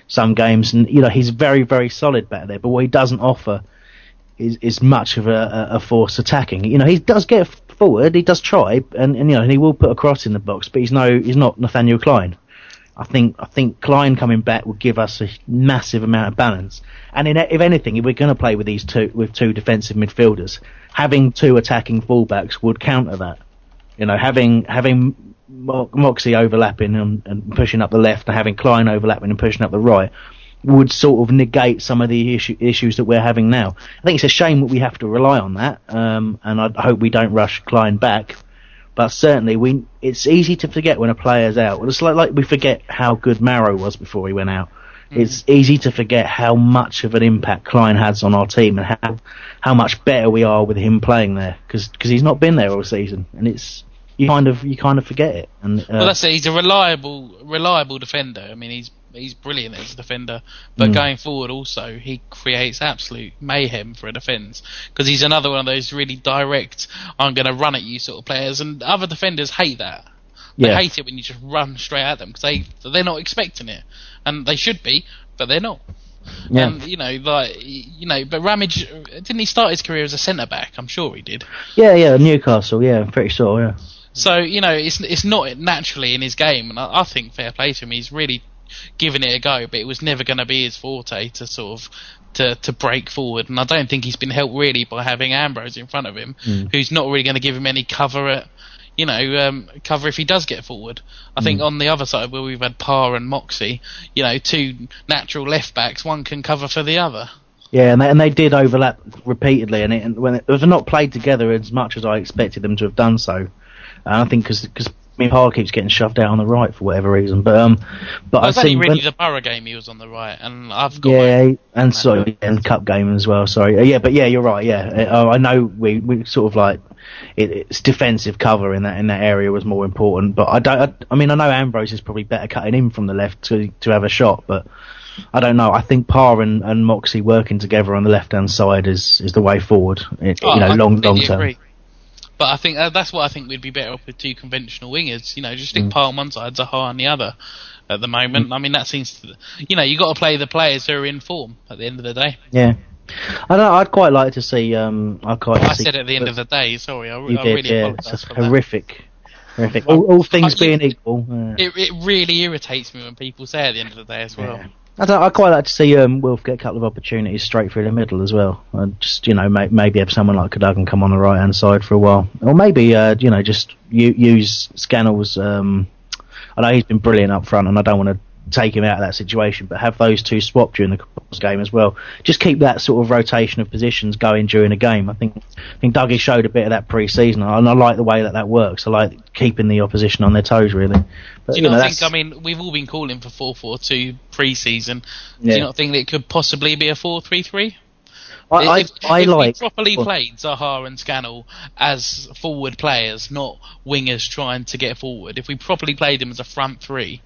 some games, and you know he's very very solid back there. But what he doesn't offer is is much of a, a force attacking. You know, he does get forward, he does try, and, and you know, and he will put a cross in the box, but he's no he's not Nathaniel Clyne. I think I think Clyne coming back would give us a massive amount of balance. And in, if anything, if we're going to play with these two with two defensive midfielders, having two attacking fullbacks would counter that. You know, having having Moxey overlapping and, and pushing up the left, and having Clyne overlapping and pushing up the right would sort of negate some of the issue, issues that we're having now. I think it's a shame that we have to rely on that, um, and I hope we don't rush Clyne back but certainly, we it's easy to forget when a player's out. It's like, like we forget how good Marrow was before he went out. Mm. It's easy to forget how much of an impact Clyne has on our team and how how much better we are with him playing there because he's not been there all season and it's you kind of you kind of forget it. And uh, well, that's it. He's a reliable reliable defender. I mean, he's he's brilliant as a defender, but mm. going forward also he creates absolute mayhem for a defence because he's another one of those really direct, I'm going to run at you sort of players, and other defenders hate that. They yeah. hate it when you just run straight at them because they they're not expecting it, and they should be, but they're not. Yeah. And you know, like you know, but Ramage didn't he start his career as a centre back? I'm sure he did. Yeah, yeah, Newcastle. Yeah, I'm pretty sure. Yeah. So you know, it's it's not naturally in his game, and I, I think fair play to him. He's really giving it a go, but it was never going to be his forte to sort of to to break forward. And I don't think he's been helped really by having Ambrose in front of him, mm. who's not really going to give him any cover at you know um, cover if he does get forward. I mm. think on the other side where we've had Parr and Moxey, you know, two natural left backs, one can cover for the other. Yeah, and they, and they did overlap repeatedly, and, it, and when it, was not played together as much as I expected them to have done so. And I think because mean, Parr keeps getting shoved out on the right for whatever reason. But um, but I've seen really when, the Borough game he was on the right, and I've got yeah, and sorry, and cup game as well. Sorry, uh, yeah, but yeah, you're right. Yeah, uh, I know we we sort of like it, it's defensive cover in that in that area was more important. But I don't. I, I mean, I know Ambrose is probably better cutting in from the left to to have a shot, but. I don't know. I think Parr and, and Moxey working together on the left hand side is, is the way forward. It, oh, you know, I long long term. Agree. But I think uh, that's what I think we'd be better off with two conventional wingers. You know, just stick mm. On one side, Zaha on the other. at the moment. I mean, that seems to, you know, you got to play the players who are in form at the end of the day. Yeah. I know. I'd quite like to see. Um, I quite. I said at the end of the day. Sorry, I, you I did, really yeah. apologise It's for horrific. Horrific. All, all things I- being equal. uh, that. It, it really irritates me when people say at the end of the day as well. I I'd quite like to see um, Wilf get a couple of opportunities straight through the middle as well. And just you know, may, maybe have someone like Cadogan come on the right hand side for a while, or maybe uh, you know just u- use Scannell's. Um, I know he's been brilliant up front, and I don't want to take him out of that situation, but have those two swap during the game as well. Just keep that sort of rotation of positions going during a game. I think I think Dougie showed a bit of that pre-season, and I like the way that that works. I like keeping the opposition on their toes, really. But, Do you not know, think? I mean, we've all been calling for four four two pre-season. Do Yeah. you not think that it could possibly be a four three three? I, I, if, I if like. we properly Well- played Zaha and Scannell as forward players, not wingers trying to get forward. If we properly played them as a front three,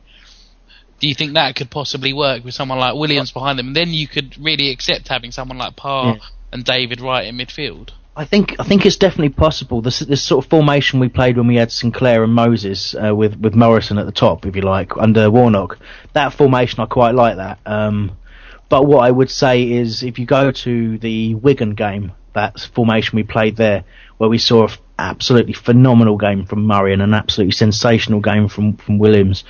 do you think that could possibly work with someone like Williams behind them? And then you could really accept having someone like Parr Yeah. and David Wright in midfield. I think I think it's definitely possible. This this sort of formation we played when we had Sinclair and Moses uh, with with Morrison at the top, if you like, under Warnock. That formation I quite like that. Um, but what I would say is, if you go to the Wigan game, that formation we played there, where we saw an absolutely phenomenal game from Murray and an absolutely sensational game from from Williams.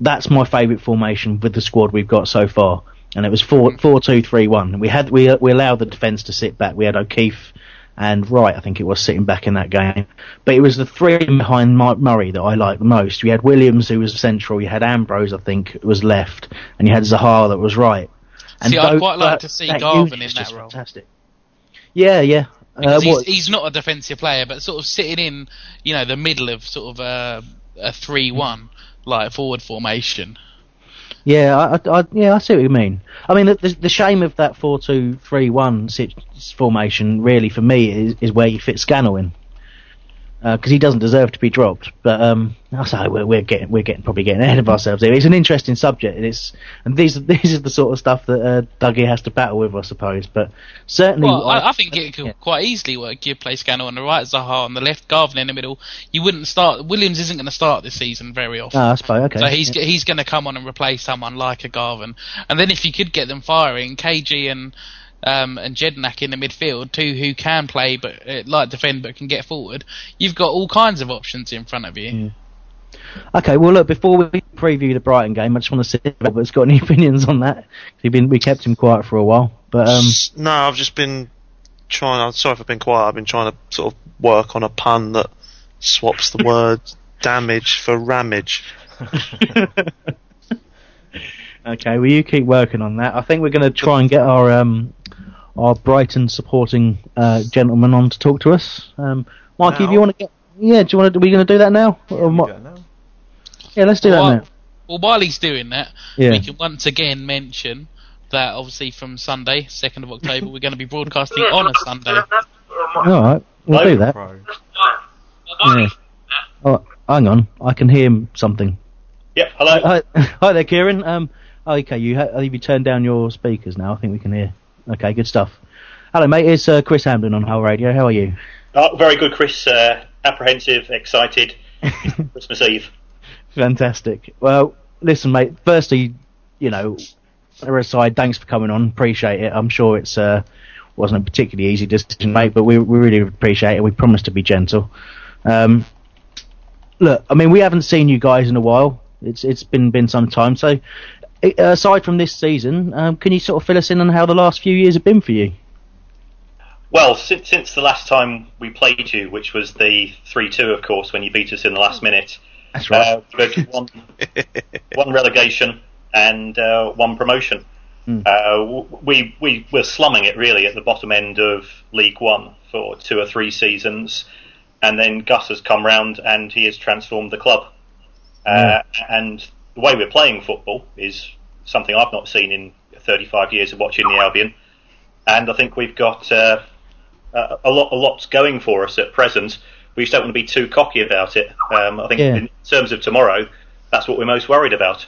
That's my favourite formation with the squad we've got so far. And it was four four two three one. We had we we allowed the defence to sit back. We had O'Keefe and Wright, I think it was sitting back in that game. But it was the three behind Mike Murray that I liked the most. We had Williams who was central. You had Ambrose, I think, was left, and you had Zaha that was right. And See, I'd quite like that- to see Garvan in that role. Fantastic. Yeah, yeah. Uh, he's, he's not a defensive player, but sort of sitting in, you know, the middle of sort of a three-one like forward formation. Yeah, I, I, yeah, I see what you mean. I mean, the, the, shame of that four-two-three-one formation, really, for me, is, is where you fit Scannell in, because he doesn't deserve to be dropped. But um, I say we're, we're getting we're getting probably getting ahead of ourselves here. It's an interesting subject, and it's and these (laughs) these are the sort of stuff that uh, Dougie has to battle with, I suppose. But certainly, Well, I, I think it could quite easily work. You play Scannell on the right, Zaha on the left, Garvan in the middle. You wouldn't start. Williams isn't going to start this season very often. Ah, I suppose okay. So he's yeah. he's going to come on and replace someone like a Garvan, and then if you could get them firing, KG and um, and Jedinak in the midfield, two who can play but uh, like defend but can get forward, you've got all kinds of options in front of you. Okay, well, look, before we preview the Brighton game, I just want to see if Robert's got any (laughs) opinions on that. We've been we kept him quiet for a while, but um, No, I've just been trying. I'm sorry if I've been quiet. I've been trying to sort of work on a pun that swaps the (laughs) word damage for ramage. (laughs) Okay, well you keep working on that. I think we're going to try and get our um, our Brighton supporting uh, gentleman on to talk to us. Um, Mikey, if you want to get, yeah, do you want to? Are we going to do that now? Or Mi- yeah, let's do well, that now. well, while he's doing that, Yeah. we can once again mention that obviously from Sunday, second of October, we're going to be broadcasting on a Sunday. All right, we'll do that. Yeah. Oh, hang on, I can hear something. Yep, hello. Hi, (laughs) hi there, Kieran. Um, okay, you ha- have you turned down your speakers now? I think we can hear. Okay, good stuff. Hello, mate. It's uh, Chris Hamden on Hull Radio. How are you? Oh, very good, Chris. Uh, apprehensive, excited. (laughs) Christmas Eve. Fantastic. Well, listen, mate. Firstly, you know, aside, thanks for coming on. Appreciate it. I'm sure it's uh, wasn't a particularly easy decision, mate, but we we really appreciate it. We promise to be gentle. Um, look, I mean, we haven't seen you guys in a while. It's it's been been some time. So, aside from this season, um, can you sort of fill us in on how the last few years have been for you? Well, since, since the last time we played you, which was the 3 2, of course, when you beat us in the last minute, That's right. uh, we've (laughs) one, one relegation and uh, one promotion. Hmm. Uh, we, we were slumming it really at the bottom end of League One for two or three seasons, and then Gus has come round and he has transformed the club. Uh, and the way we're playing football is something I've not seen in 35 years of watching the Albion. And I think we've got uh, a, a lot, a lot going for us at present. We just don't want to be too cocky about it. Um, I think Yeah. in terms of tomorrow, that's what we're most worried about.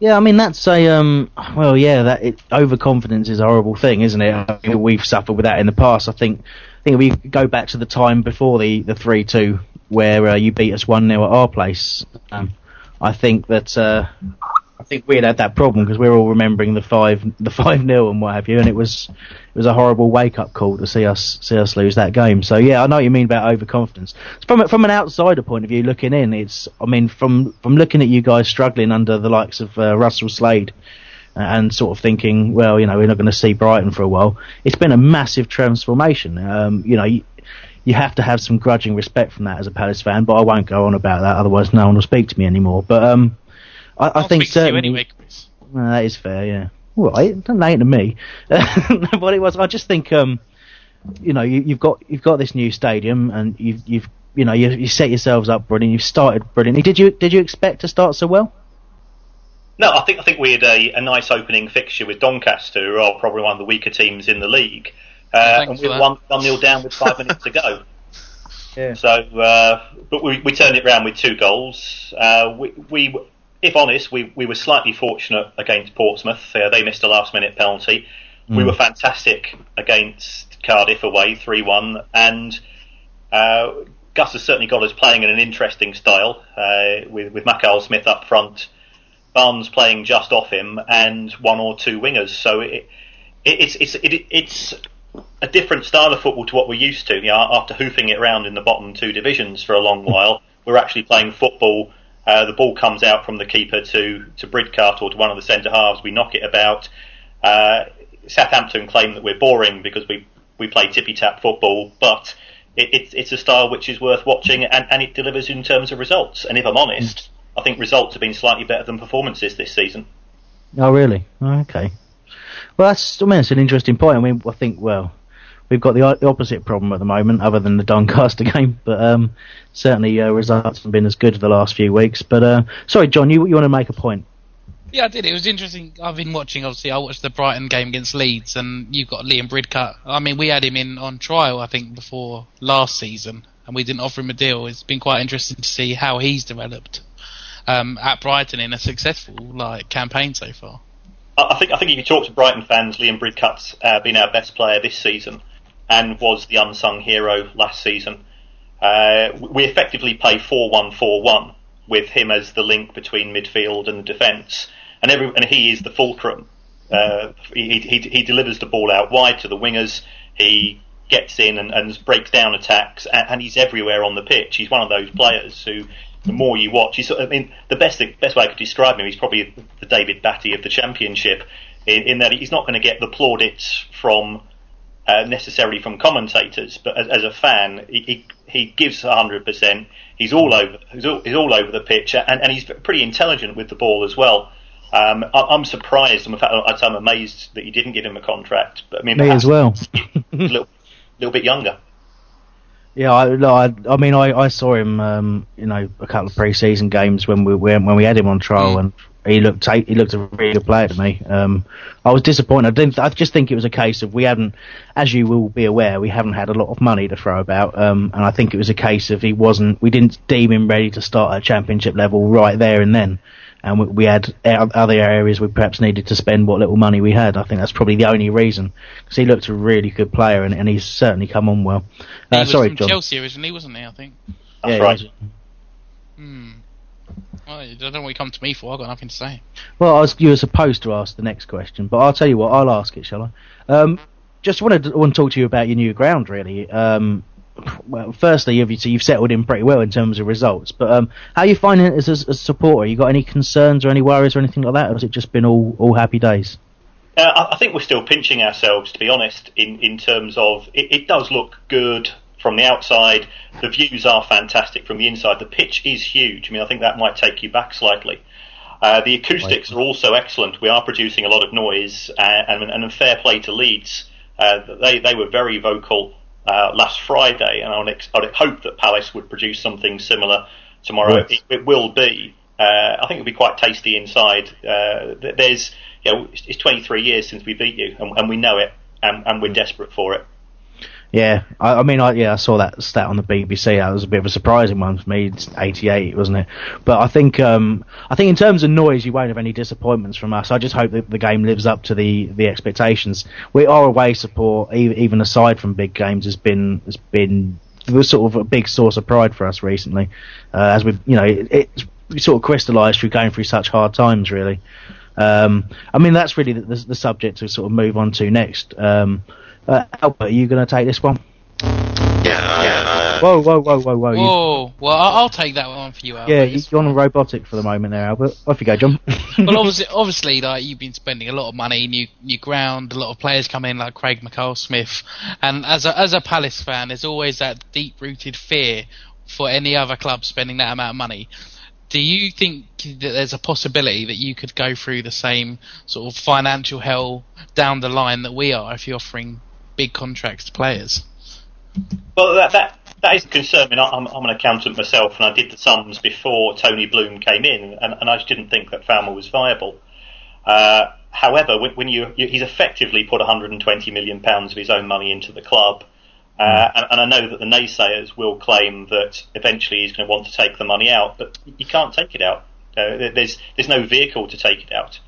Yeah, I mean that's a um. Well, yeah, that it, overconfidence is a horrible thing, isn't it? I mean, we've suffered with that in the past. I think. I think we go back to the time before the the three two where uh, you beat us one 0 at our place. Um, I think that uh, I think we had had that problem because we are all remembering the five the (laughs) five nil and what have you, and it was it was a horrible wake up call to see us see us lose that game. So yeah, I know what you mean about overconfidence. From from an outsider point of view, looking in, it's I mean from from looking at you guys struggling under the likes of uh, Russell Slade and sort of thinking, well, you know, we're not going to see Brighton for a while. It's been a massive transformation. Um, you know, you, you, have to have some grudging respect from that as a Palace fan, but I won't go on about that, otherwise no one will speak to me anymore. But um, I, I think certainly. Anyway, well, that is fair, yeah. Well, it doesn't ain't to me. (laughs) but it was. I just think, um, you know, you, have got you've got this new stadium, and you've you've you know you, you set yourselves up brilliant. You've started brilliantly. Did you did you expect to start so well? No, I think I think we had a, a nice opening fixture with Doncaster, who are probably one of the weaker teams in the league, uh, and we were one one nil down with five (laughs) minutes to go. Yeah. So, uh, but we, we turned it around with two goals. Uh, we, we, if honest, we, we were slightly fortunate against Portsmouth. Uh, they missed a last minute penalty. Mm. We were fantastic against Cardiff away, three one, and uh, Gus has certainly got us playing in an interesting style uh, with with Mackail Smith up front Barnes playing just off him and one or two wingers. So it, it, it's it's it, it's a different style of football to what we're used to. You know, after hoofing it around in the bottom two divisions for a long while, we're actually playing football. Uh, the ball comes out from the keeper to to Bridcut or to one of the centre halves. We knock it about. Uh, Southampton claim that we're boring because we we play tippy tap football, but it, it, it's a style which is worth watching and, and it delivers in terms of results. And if I'm honest, I think results have been slightly better than performances this season. Oh, really? Oh, okay. Well, that's I mean, it's an interesting point. I mean, I think well, we've got the, the opposite problem at the moment, other than the Doncaster (laughs) game. But um, certainly uh, results haven't been as good the last few weeks. But uh, sorry, John, you you want to make a point? Yeah, I did. It was interesting. I've been watching. Obviously, I watched the Brighton game against Leeds, and you've got Liam Bridcut. I mean, we had him in on trial, I think, before last season, and we didn't offer him a deal. It's been quite interesting to see how he's developed um, at Brighton in a successful like campaign so far. I think I think if you talk to Brighton fans, Liam Bridcut's uh, been our best player this season, and was the unsung hero last season. Uh, we effectively play four-one-four-one with him as the link between midfield and defence, and every and he is the fulcrum. Uh, he, he, he delivers the ball out wide to the wingers. He gets in and, and breaks down attacks, and, and, he's everywhere on the pitch. He's one of those players who the more you watch, he's, I mean, the best best way I could describe him, he's probably the David Batty of the championship, in, in that he's not going to get the plaudits from uh, necessarily from commentators, but as, as a fan, he, he, he gives hundred percent. He's all over, he's all, he's all over the pitch, and, and he's pretty intelligent with the ball as well. Um, I, am surprised. In fact, I'm amazed that you didn't give him a contract. But I mean, me as well. a little, little bit younger. Yeah, I, I, I mean, I, I saw him, um, you know, a couple of pre-season games when we when we had him on trial, mm. and he looked he looked a really good player to me. Um, I was disappointed. I didn't. I just think it was a case of we hadn't, as you will be aware, we haven't had a lot of money to throw about, um, and I think it was a case of he wasn't. We didn't deem him ready to start at championship level right there and then and we, we, had other areas we perhaps needed to spend what little money we had. I think that's probably the only reason because he looked a really good player and, and he's certainly come on well. Uh, he sorry, John. Chelsea originally, wasn't he? I think. That's yeah, right. Hmm. Well, I don't know what you come to me for. I've got nothing to say. Well, I was, you were supposed to ask the next question, but I'll tell you what. I'll ask it, shall I? Um, just wanted to, want to talk to you about your new ground, really. Um, well, firstly, obviously you've settled in pretty well in terms of results. But um, how are you finding it as a, as a supporter? You got any concerns or any worries or anything like that, or has it just been all all happy days? Uh, I think we're still pinching ourselves, to be honest, in in terms of it, it does look good from the outside. The views are fantastic from the inside. The pitch is huge. I mean, I think that might take you back slightly. Uh, the acoustics right. are also excellent. We are producing a lot of noise, uh, and, and, and fair play to Leeds. Uh, they they were very vocal uh, last Friday, and I'd, ex- I'd, hope that Palace would produce something similar tomorrow. Right. It, it, will be. Uh, I think it'll be quite tasty inside. Uh, there's, you know, it's 23 years since we beat you, and, and we know it, and, and we're desperate for it. Yeah, I, I mean, I, yeah, I saw that stat on the BBC. That was a bit of a surprising one for me. It's 88, wasn't it? But I think, um, I think in terms of noise, you won't have any disappointments from us. I just hope that the game lives up to the, the expectations. We are away support, even aside from big games, has been has been sort of a big source of pride for us recently. Uh, as we, you know, it, it's sort of crystallised through going through such hard times, really. Um, I mean, that's really the, the, the, subject to sort of move on to next. Um, uh, Albert, are you going to take this one? Yeah, yeah. Whoa, whoa, whoa, whoa, whoa! Whoa, well, I'll take that one for you, Albert. Yeah, you're on robotic for the moment there, Albert. Off you go, John. (laughs) well, obviously, obviously, like you've been spending a lot of money, new new ground, a lot of players come in like Craig Mackail-Smith, and as a as a Palace fan, there's always that deep-rooted fear for any other club spending that amount of money. Do you think that there's a possibility that you could go through the same sort of financial hell down the line that we are if you're offering big contracts to players? Well, that that that is a concern. I mean, I'm, I'm an accountant myself, and I did the sums before Tony Bloom came in, and, and I just didn't think that Falmer was viable. Uh, however, when, when you, you, he's effectively put 120 million pounds of his own money into the club, uh, and, and, I know that the naysayers will claim that eventually he's going to want to take the money out, but you can't take it out. Uh, there's there's no vehicle to take it out.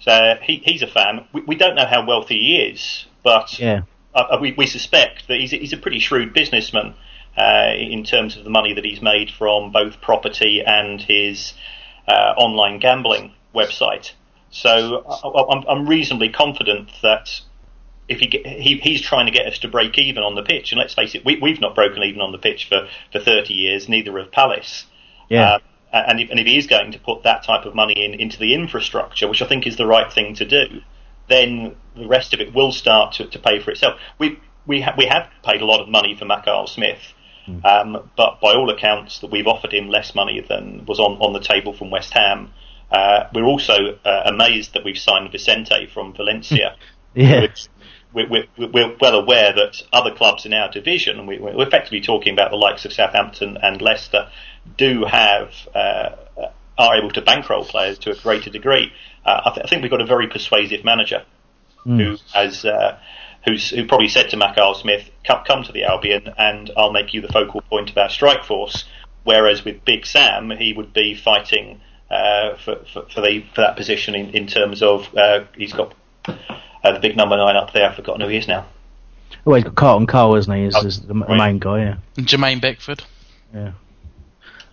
So he, he's a fan. We, we don't know how wealthy he is, but yeah. Uh, we, we suspect that he's, he's a pretty shrewd businessman uh, in terms of the money that he's made from both property and his uh, online gambling website. So I'm, I'm reasonably confident that if he, get, he, he's trying to get us to break even on the pitch, and let's face it, we, we've not broken even on the pitch for, for 30 years, neither have Palace. Yeah. Uh, and, if, and if he is going to put that type of money in into the infrastructure, which I think is the right thing to do, then the rest of it will start to, to pay for itself. We we ha- we have paid a lot of money for Mackail-Smith, mm. um, but by all accounts, that we've offered him less money than was on, on the table from West Ham. Uh, we're also uh, amazed that we've signed Vicente from Valencia. (laughs) yeah. We're, we're, we're, well aware that other clubs in our division, and we're effectively talking about the likes of Southampton and Leicester, do have uh, are able to bankroll players to a greater degree. Uh, I, th- I, think we've got a very persuasive manager mm. who has uh, who's who probably said to Mackail-Smith, come, "Come to the Albion, and I'll make you the focal point of our strike force." Whereas with Big Sam, he would be fighting uh, for, for, for, the, for that position in, in terms of uh, he's got uh, the big number nine up there. I've forgotten who he is now. Oh, he's got Carlton Cole, isn't he? Is, oh, is the right. main guy, yeah. Jermaine Beckford. Yeah.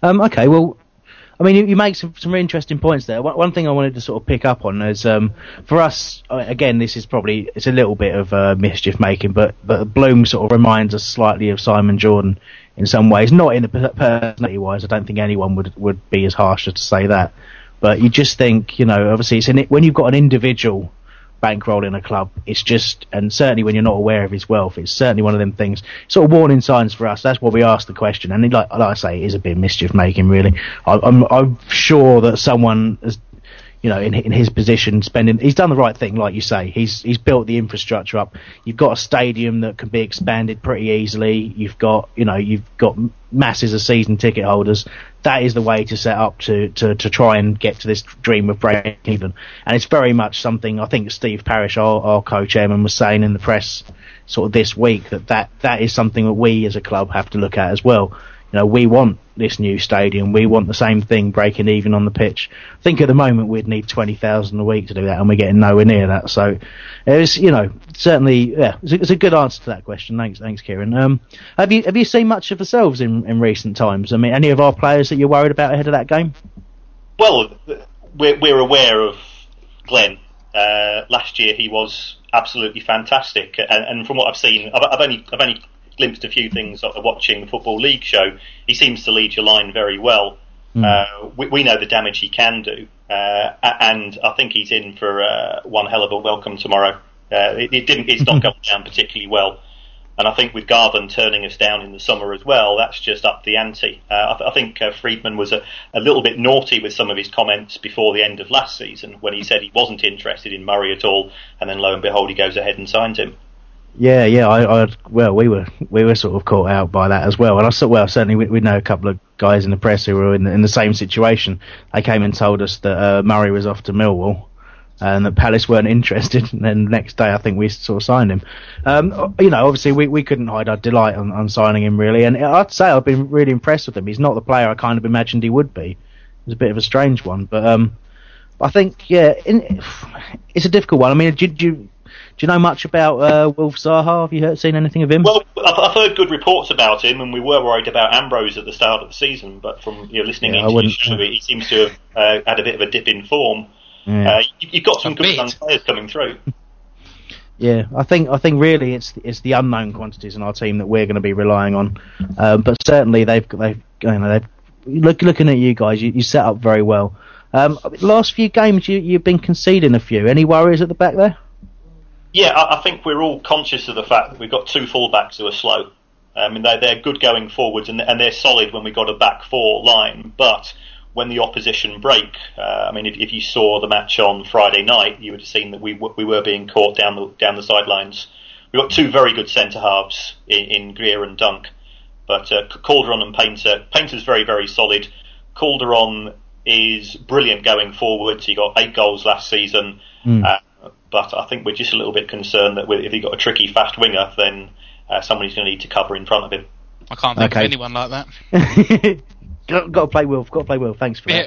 Um, okay, well, I mean, you, you make some, some interesting points there. One, one, thing I wanted to sort of pick up on is, um, for us, again, this is probably it's a little bit of uh, mischief making, but but Bloom sort of reminds us slightly of Simon Jordan in some ways. Not in the personality wise, I don't think anyone would would be as harsh as to say that. But you just think, you know, obviously, it's an, when you've got an individual bankrolling a club. It's just, and certainly when you're not aware of his wealth, it's certainly one of them things. Sort of warning signs for us. That's why we asked the question. And like, like I say, it is a bit mischief making, really. I, I'm sure that someone has you know, in in his position, spending he's done the right thing, like you say. He's he's built the infrastructure up. You've got a stadium that can be expanded pretty easily. You've got you know you've got masses of season ticket holders. That is the way to set up to to to try and get to this dream of break even. And it's very much something I think Steve Parish, our, our co-chairman, was saying in the press sort of this week that that that is something that we as a club have to look at as well you know, we want this new stadium. We want the same thing, breaking even on the pitch. I think at the moment we'd need twenty thousand a week to do that, and we're getting nowhere near that. So it's you know certainly yeah, it's a, it's a good answer to that question. Thanks, thanks, Kieran. Um, have you have you seen much of yourselves in in recent times? I mean, any of our players that you're worried about ahead of that game? Well, we're we're aware of Glenn. Uh, last year he was absolutely fantastic, and, and from what I've seen, I've, I've only I've only glimpsed a few things of watching the Football League show. He seems to lead your line very well. Mm. Uh, we, we, know the damage he can do, uh, and I think he's in for uh, one hell of a welcome tomorrow. Uh, it, it, didn't. It's not (laughs) going down particularly well, and I think with Garvan turning us down in the summer as well, that's just up the ante. Uh, I, th- I, think uh, Freedman was a, a, little bit naughty with some of his comments before the end of last season when he said he wasn't interested in Murray at all, and then lo and behold, he goes ahead and signs him. Yeah, yeah. I, I, well, we were we were sort of caught out by that as well. And I saw, well, certainly we, we know a couple of guys in the press who were in the, in the same situation. They came and told us that uh, Murray was off to Millwall and that Palace weren't (laughs) interested. And then the next day, I think we sort of signed him. Um, you know, obviously we, we couldn't hide our delight on, on signing him really. And I'd say I've been really impressed with him. He's not the player I kind of imagined he would be. It's a bit of a strange one, but um, I think yeah, in, (sighs) it's a difficult one. I mean, do, do you know much about uh, Wilf Zaha? Have you heard, seen anything of him? Well, I've, I've heard good reports about him, and we were worried about Ambrose at the start of the season. But from you know, listening Yeah, I into wouldn't- his show, he seems to have uh, had a bit of a dip in form. Yeah. Uh, you, you've got some A good young players coming through. Yeah, I think I think really it's it's the unknown quantities in our team that we're going to be relying on. Um, but certainly they've they've you know they've look looking at you guys, you, you set up very well. Um, last few games you you've been conceding a few. Any worries at the back there? Yeah, I, I think we're all conscious of the fact that we've got two fullbacks who are slow. I mean, they're, they're good going forwards and, and they're solid when we got a back four line. But when the opposition break, uh, I mean, if, if you saw the match on Friday night, you would have seen that we we were being caught down the down the sidelines. We've got two very good centre halves in, in Greer and Dunk, but uh, Calderon and Painter. Painter's very very solid. Calderon is brilliant going forwards. He got eight goals last season. Uh, but I think we're just a little bit concerned that with- if he got a tricky fast winger, then uh, somebody's going to need to cover in front of him. I can't think Okay. of anyone like that. (laughs) got, got to play Wilf. Got to play Wilf. Thanks for Yeah.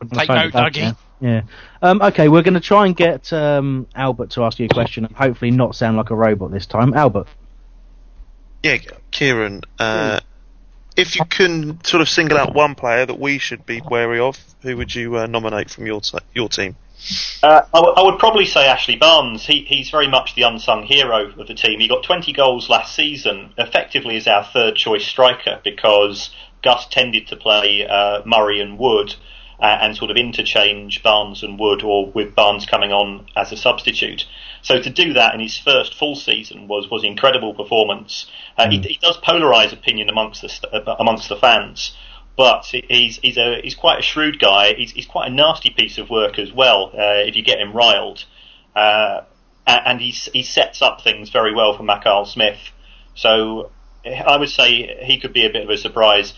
that. Take note, it Dougie. now. Yeah. Um, okay, we're going to try and get um, Albert to ask you a question and hopefully not sound like a robot this time. Albert. Yeah, Kieran. Uh, if you can sort of single out one player that we should be wary of, who would you uh, nominate from your t- your team? Uh, I, w- I would probably say Ashley Barnes. He, he's very much the unsung hero of the team. He got 20 goals last season, effectively as our third choice striker because Gus tended to play uh, Murray and Wood uh, and sort of interchange Barnes and Wood, or with Barnes coming on as a substitute. So to do that in his first full season was was incredible performance. Uh, he, he does polarise opinion amongst the st- uh, amongst the fans but he's he's a he's quite a shrewd guy. He's he's quite a nasty piece of work as well. Uh, if you get him riled, uh, and he's he sets up things very well for Mackail-Smith. So I would say he could be a bit of a surprise.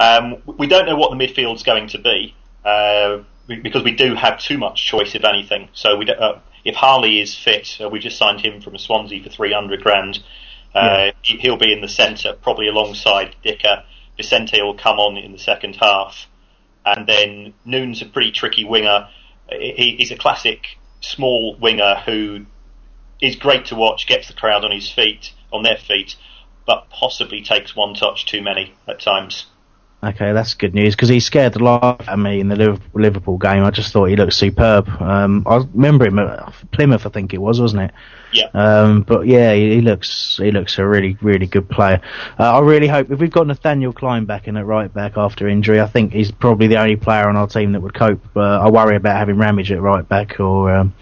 Um, we don't know what the midfield's going to be uh, because we do have too much choice, if anything. So we uh, if Harley is fit, uh, we just signed him from Swansea for three hundred grand. Uh, he- He'll be in the centre, probably alongside Dicker. Vicente will come on in the second half, and then Noone's a pretty tricky winger. He, he's a classic small winger who is great to watch, gets the crowd on his feet, on their feet, but possibly takes one touch too many at times. Okay, that's good news because he scared the life out of me in the Liverpool game. I just thought he looked superb. Um, I remember him at Plymouth, I think it was, wasn't it? Yeah. Um, but yeah, he, looks he looks a really really good player. Uh, I really hope if we've got Nathaniel Clyne back in at right back after injury, I think he's probably the only player on our team that would cope. Uh, I worry about having Ramage at right back or um,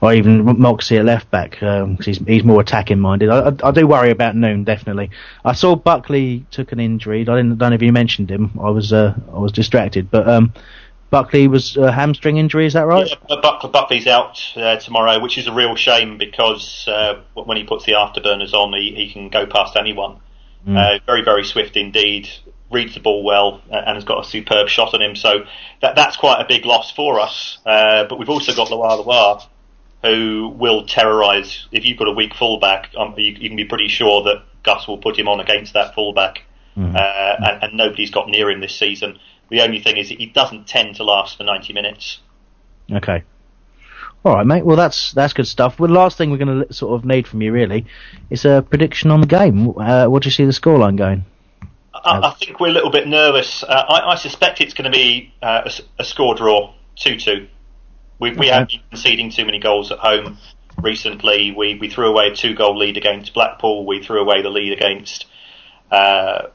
or even Moxey at left back um 'cause he's he's more attacking minded. I, I, I do worry about Noone definitely. I saw Buckley took an injury. I didn't don't know if you mentioned him. I was uh, I was distracted, but um, Buckley was a hamstring injury. Is that right? Yeah, but Buck- Buckley's out uh, tomorrow, which is a real shame because uh, when he puts the afterburners on, he, he can go past anyone. Uh, very, very swift indeed. Reads the ball well and has got a superb shot on him. So that that's quite a big loss for us. Uh, but we've also got LuaLua, who will terrorise. If you've got a weak fullback, um, you, you can be pretty sure that Gus will put him on against that fullback. Uh, and, and nobody's got near him this season. The only thing is that he doesn't tend to last for 90 minutes. Okay. All right, mate. Well, that's that's good stuff. Well, the last thing we're going to sort of need from you really is a prediction on the game. Uh, what do you see the scoreline going? I, I think we're a little bit nervous. Uh, I, I suspect it's going to be uh, a a, score draw, 2 2. We, we Okay. have been conceding too many goals at home recently. We, we threw away a two goal lead against Blackpool, we threw away the lead against uh,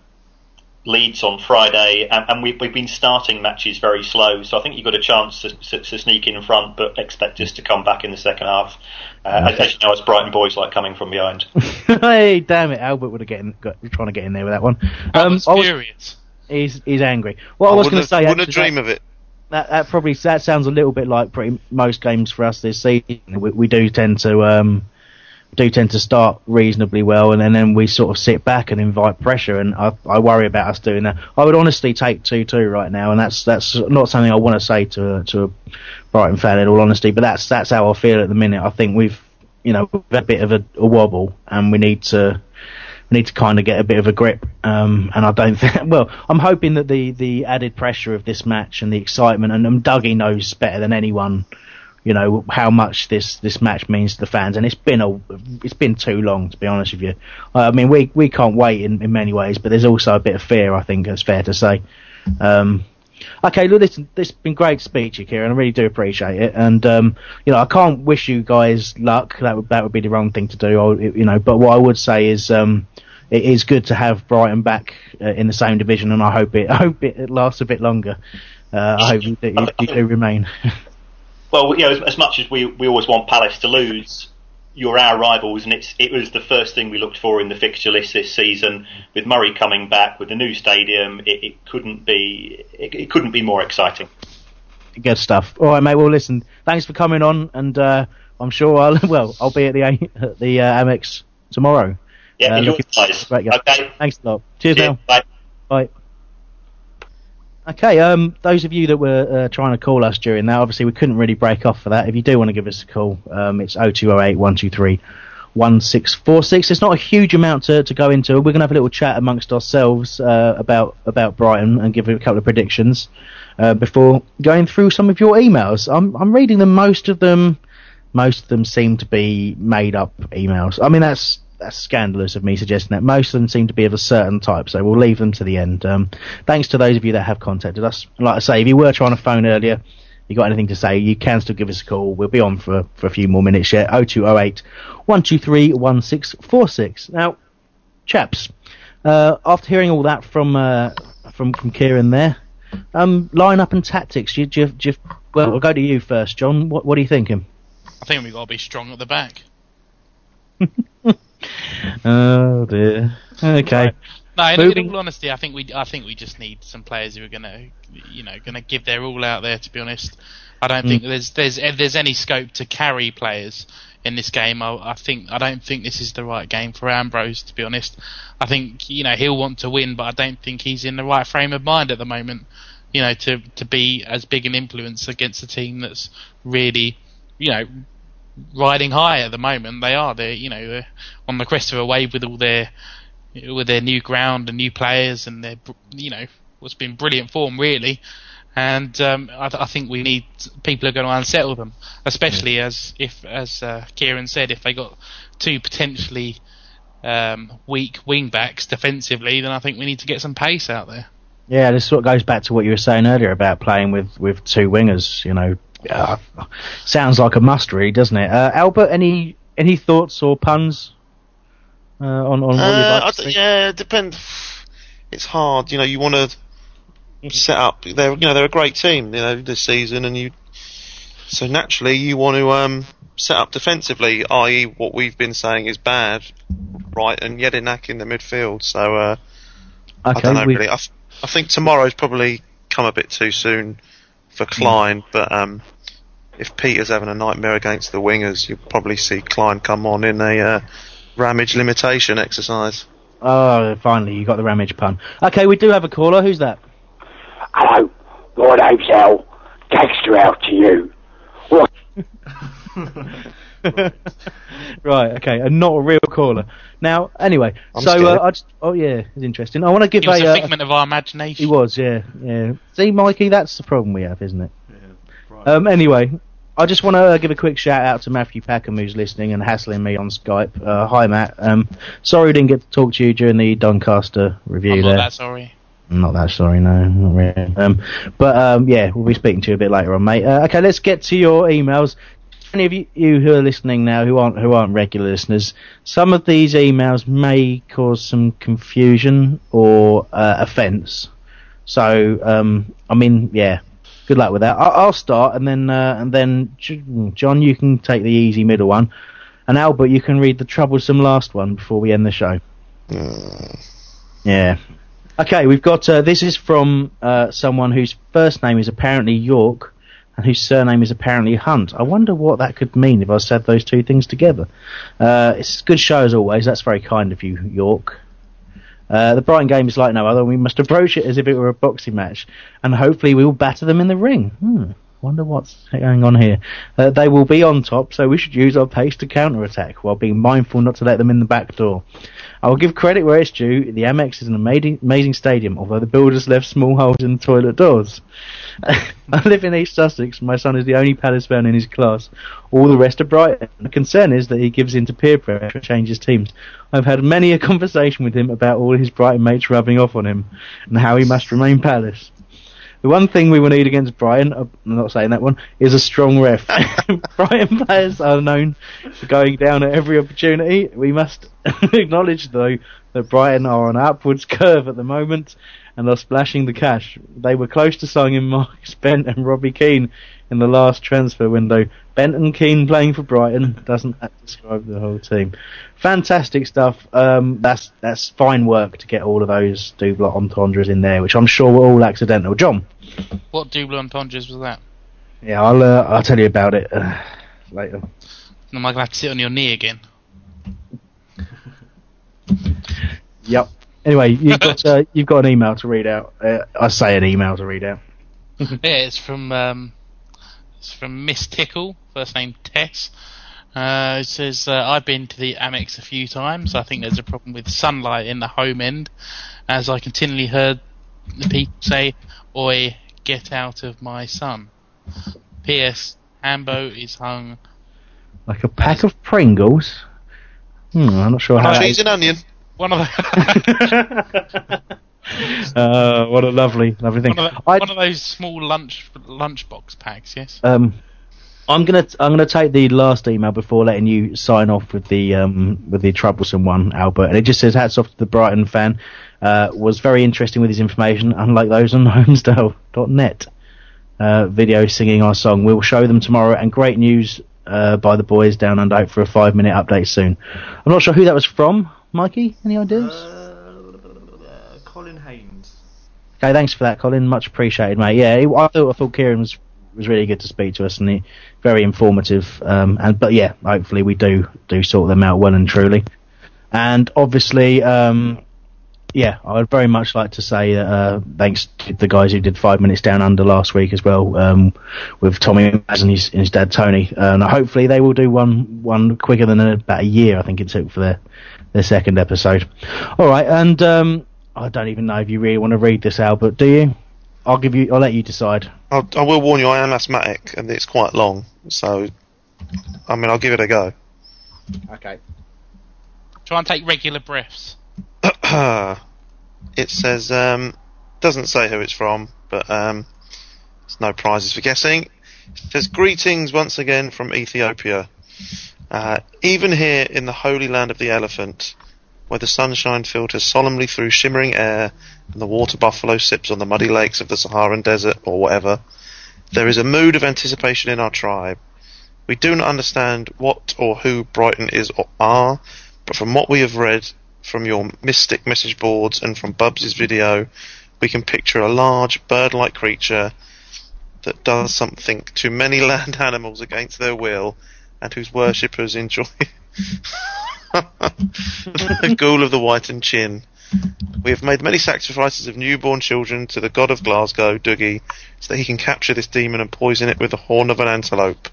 Leeds on Friday, and, and we've, we've been starting matches very slow. So I think you've got a chance to, to, to sneak in front, but expect us to come back in the second half. Uh, as, as you know, us Brighton boys like coming from behind. (laughs) hey, damn it! Albert would have getting got, trying to get in there with that one. I Um, was I was- furious. he's he's angry. What I was going to say, wouldn't have actually, dream of it. That, that probably that sounds a little bit like pretty most games for us this season. We, we do tend to um, do tend to start reasonably well, and then, then we sort of sit back and invite pressure. And I, I worry about us doing that. I would honestly take two two right now, and that's that's not something I want to say to to a Brighton fan in all honesty. But that's that's how I feel at the minute. I think we've you know we've had a bit of a, a wobble, and we need to need to kind of get a bit of a grip. Um, and I don't think. (laughs) Well, I'm hoping that the the added pressure of this match and the excitement, and um, Dougie knows better than anyone you know how much this this match means to the fans, and it's been a it's been too long to be honest with you. I mean, we we can't wait in, in many ways, but there's also a bit of fear. I think it's fair to say. Um, okay, look, this this been great speech, Kieran. I really do appreciate it, and um, you know I can't wish you guys luck. That would that would be the wrong thing to do. Or, you know, but what I would say is. Um, it is good to have Brighton back uh, in the same division, and I hope it (laughs) I hope it, lasts a bit longer. Uh, I hope you, you, you do remain. (laughs) well, you know, as, as, much as we we always want Palace to lose, you're our rivals, and it's it was the first thing we looked for in the fixture list this season. With Murray coming back with the new stadium, it, it couldn't be it, it, couldn't be more exciting. Good stuff. All right, mate. Well, listen, thanks for coming on, and uh, I'm sure I'll (laughs) well I'll be at the at the uh, Amex tomorrow. Yeah, uh, enjoy Okay. Thanks a lot. Cheers, Cheers now. Bye. Bye. Okay, um, those of you that were uh, trying to call us during that, obviously we couldn't really break off for that. If you do want to give us a call, um, it's 0208 123 1646. It's not a huge amount to, to go into. We're going to have a little chat amongst ourselves uh, about about Brighton and give a couple of predictions uh, before going through some of your emails. I'm I'm reading them. Most of them, most of them seem to be made up emails. I mean that's that's scandalous of me suggesting that. Most of them seem to be of a certain type, so we'll leave them to the end. Um, thanks to those of you that have contacted us. Like I say, if you were trying to phone earlier, you got anything to say, you can still give us a call. We'll be on for, for a few more minutes yet. 0208 123 1646. Now, chaps, uh, after hearing all that from uh, from from Kieran there, um, line up and tactics. You, you, you, well, we'll go to you first, John. What, what are you thinking? I think we've got to be strong at the back. (laughs) oh dear. Okay. No, in, in, all honesty, I think we I think we just need some players who are gonna you know gonna give their all out there. To be honest, I don't mm. think there's there's there's any scope to carry players in this game. I, I, think I don't think this is the right game for Ambrose. To be honest, I think you know he'll want to win, but I don't think he's in the right frame of mind at the moment. You know, to to be as big an influence against a team that's really you know riding high at the moment. They are. They're you know they're on the crest of a wave with all their with their new ground and new players and their you know what's been brilliant form really. And um, I, I, think we need people are going to unsettle them, especially yeah. as if as uh, Kieran said, if they got two potentially um, weak wing backs defensively, then I think we need to get some pace out there. Yeah, this sort of goes back to what you were saying earlier about playing with, with two wingers. You know, uh, sounds like a must read, doesn't it? Uh, Albert, any any thoughts or puns uh, on on what uh, you'd like Yeah, it depends. It's hard, you know. You want to set up. They're you know they're a great team, you know, this season, and you so naturally you want to um, set up defensively, i.e., what we've been saying is bad, right? And Jedinak in the midfield. So uh, okay, I don't know really. I, I think tomorrow's probably come a bit too soon for Clyne, but um, if Peter's having a nightmare against the wingers, you'll probably see Clyne come on in a uh, Ramage limitation exercise. Oh, finally, you got the Ramage pun. Okay, we do have a caller. Who's that? Hello, my name's Al. Gangster out to you. (laughs) (laughs) (laughs) right, okay, and not a real caller. Now, anyway, I'm so uh, I just, oh yeah, it's interesting. I want to give he was a, a uh, figment uh, of our imagination. He was, yeah, yeah. See, Mikey, that's the problem we have, isn't it? Yeah. Right. Um. Anyway, I just want to uh, give a quick shout out to Matthew Packham who's listening and hassling me on Skype. Uh, hi, Matt. Um, sorry we didn't get to talk to you during the Doncaster review I'm there. Not that sorry. I'm not that sorry, no, not really. Um, but um, yeah, we'll be speaking to you a bit later on, mate. Uh, okay, let's get to your emails any of you who are listening now who aren't who aren't regular listeners, some of these emails may cause some confusion or uh, offence. So, um, I mean, yeah, good luck with that. I'll, I'll start, and then uh, and then John, you can take the easy middle one, and Albert, you can read the troublesome last one before we end the show. Mm. Yeah. Okay, we've got uh, this is from uh, someone whose first name is apparently York and whose surname is apparently Hunt. I wonder what that could mean if I said those two things together. Uh, it's a good show as always. That's very kind of you, York. Uh, the Brighton game is like no other. We must approach it as if it were a boxing match, and hopefully we will batter them in the ring. Hmm. Wonder what's going on here. Uh, they will be on top, so we should use our pace to counter attack while being mindful not to let them in the back door. I will give credit where it's due. The Amex is an amazing, amazing stadium, although the builders left small holes in the toilet doors. (laughs) I live in East Sussex. My son is the only Palace fan in his class. All the rest are Brighton. The concern is that he gives in to peer pressure and changes teams. I've had many a conversation with him about all his Brighton mates rubbing off on him and how he must remain Palace. The one thing we will need against Brighton, uh, I'm not saying that one, is a strong ref. (laughs) (laughs) Brighton players are known for going down at every opportunity. We must (laughs) acknowledge, though, that Brighton are on an upwards curve at the moment and are splashing the cash. They were close to signing Marcus (laughs) Bent and Robbie Keane in the last transfer window. Bent and Keane playing for Brighton doesn't that (laughs) describe the whole team. Fantastic stuff. Um, that's that's fine work to get all of those double entendres in there, which I'm sure were all accidental. John, What double entendres was that? yeah, I'll uh, I'll tell you about it uh, later. Am I going to have to sit on your knee again? (laughs) Yep. Anyway, you've (laughs) got uh, you've got an email to read out. Uh, I say an email to read out. (laughs) yeah, it's from um, it's from Miss Tickle, first name Tess. Uh, it says uh, I've been to the Amex a few times. I think there's a problem with sunlight in the home end, as I continually heard the people say, "Oi, get out of my sun." P.S. Hambo is hung. Like a pack of Pringles. Hmm, I'm not sure how. Cheese and onion. One of the, (laughs) Uh, what a lovely, lovely thing. one, of the, one of those small lunch lunchbox packs. Yes. Um, I'm gonna I'm gonna take the last email before letting you sign off with the um with the troublesome one, Albert. And it just says hats off to the Brighton fan. Uh, was very interesting with his information, unlike those on (laughs) Holmesdale.net. Uh, video singing our song. We'll show them tomorrow. And great news uh, by the boys down under hope for a five minute update soon. I'm not sure who that was from, Mikey. Any ideas? Colin Haynes. Okay, thanks for that, Colin. Much appreciated, mate. Yeah, I thought I thought Kieran was was really good to speak to us and he, very informative. Um, and but yeah, hopefully we do do sort them out well and truly. And obviously, um, yeah, I would very much like to say uh, thanks to the guys who did five minutes down under last week as well, um, with Tommy Maz and his, and his dad Tony. And hopefully they will do one one quicker than about a year. I think it took for their their second episode. All right, and um, I don't even know if you really want to read this, Albert. Do you? I'll give you. I'll let you decide. I'll, I will warn you, I am asthmatic and it's quite long, so I mean, I'll give it a go. Okay. Try and take regular breaths. (clears throat) it says, um, doesn't say who it's from, but um, there's no prizes for guessing. It says, Greetings once again from Ethiopia. Uh, even here in the holy land of the elephant, where the sunshine filters solemnly through shimmering air and the water buffalo sips on the muddy lakes of the Saharan desert or whatever, there is a mood of anticipation in our tribe. We do not understand what or who Brighton is or are, but from what we have read from your mystic message boards and from Bubs' video, we can picture a large bird-like creature that does something to many (laughs) land animals against their will and whose worshippers enjoy (laughs) the ghoul of the whitened chin. We have made many sacrifices of newborn children to the god of Glasgow, Dougie, so that he can capture this demon and poison it with the horn of an antelope.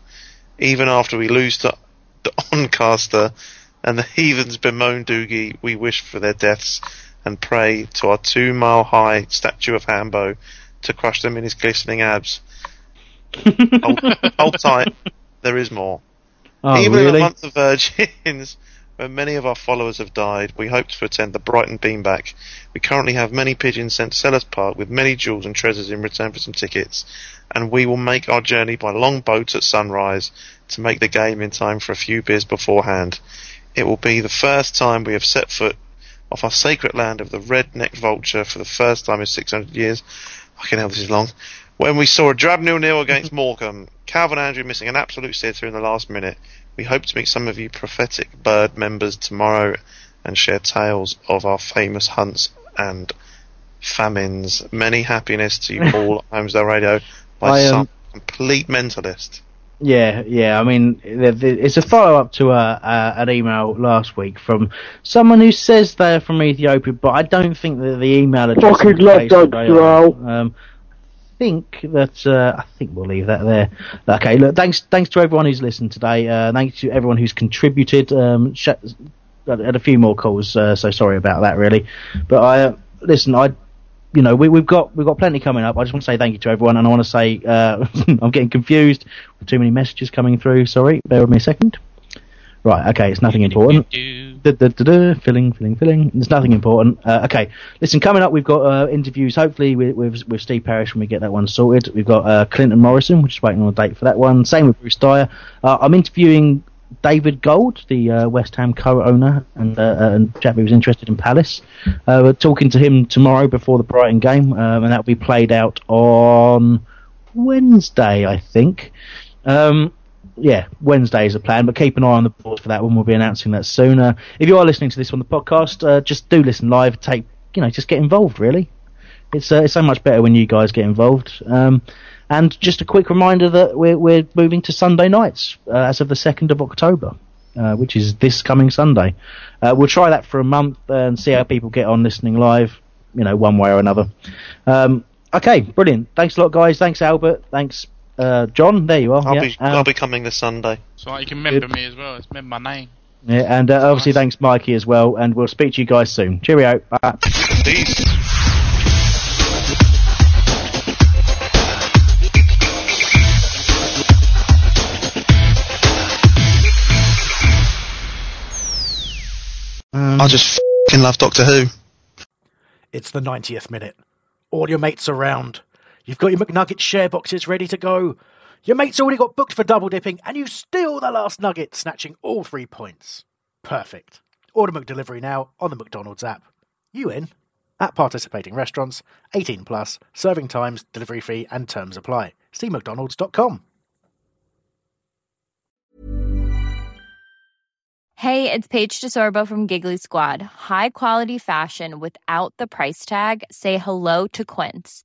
Even after we lose to, to Doncaster and the heathens bemoan Dougie, we wish for their deaths and pray to our two mile high statue of Hambo to crush them in his glistening abs. (laughs) hold, hold tight, there is more. Oh, Even in really? the month of uh, (laughs) Virgins, where many of our followers have died, we hope to attend the Brighton Beanback. We currently have many pigeons sent to Selhurst Park with many jewels and treasures in return for some tickets, and we will make our journey by long boats at sunrise to make the game in time for a few beers beforehand. It will be the first time we have set foot off our sacred land of the red-necked vulture for the first time in 600 years. Fucking hell, this is long. When we saw a drab nil-nil against Morecambe, Calvin Andrew missing an absolute sitter in the last minute. We hope to meet some of you prophetic bird members tomorrow and share tales of our famous hunts and famines. Many happiness to you all (laughs) at Holmesdale Radio by I, um, some complete mentalist. Yeah, yeah. I mean, the- the- it's a follow up to a, a, an email last week from someone who says they're from Ethiopia, but I don't think that the email address. Fucking love dogs, they Um, think that uh, I think we'll leave that there. Okay, look, thanks thanks to everyone who's listened today. Uh, thanks to everyone who's contributed. Um, sh- had a few more calls, uh, so sorry about that, really. But I uh, listen, I. You know, we, we've got we've got plenty coming up. I just want to say thank you to everyone, and I want to say uh, (laughs) I'm getting confused with too many messages coming through. Sorry, bear with me a second. Right, okay, it's nothing important. Filling, filling, filling. There's nothing important. Uh, okay, listen, coming up, we've got uh, interviews, hopefully, with, with, with Steve Parish when we get that one sorted. We've got uh, Clinton Morrison, which is waiting on a date for that one. Same with Bruce Dyer. Uh, I'm interviewing David Gold, the uh, West Ham co-owner and, uh, and chap who was interested in Palace. we're talking to him tomorrow before the Brighton game, um, and that'll be played out on Wednesday, I think. Um, yeah, Wednesday is a plan, but keep an eye on the board for that one. We'll be announcing that sooner. If you are listening to this on the podcast, uh, just do listen live. Take, you know, just get involved. Really, it's uh, it's so much better when you guys get involved. Um, and just a quick reminder that we're we're moving to Sunday nights uh, as of the second of October, uh, which is this coming Sunday. Uh, we'll try that for a month and see how people get on listening live. You know, one way or another. Um, okay, brilliant. Thanks a lot, guys. Thanks, Albert. Thanks, uh, John, there you are. I'll yeah. be I'll be coming this Sunday. So you can remember me as well. It's remember my name. Yeah, and uh, obviously thanks Mikey as well, and we'll speak to you guys soon. Cheerio. Bye. Peace. Um, I just f***ing love Doctor Who. It's the 90th minute. All your mates around. You've got your McNugget share boxes ready to go. Your mate's already got booked for double dipping, and you steal the last nugget, snatching all three points. Perfect. Order McDelivery now on the McDonald's app. You in? At participating restaurants, 18 plus, serving times, delivery fee, and terms apply. See McDonald's.com. Hey, it's Paige DeSorbo from Giggly Squad. High quality fashion without the price tag? Say hello to Quince.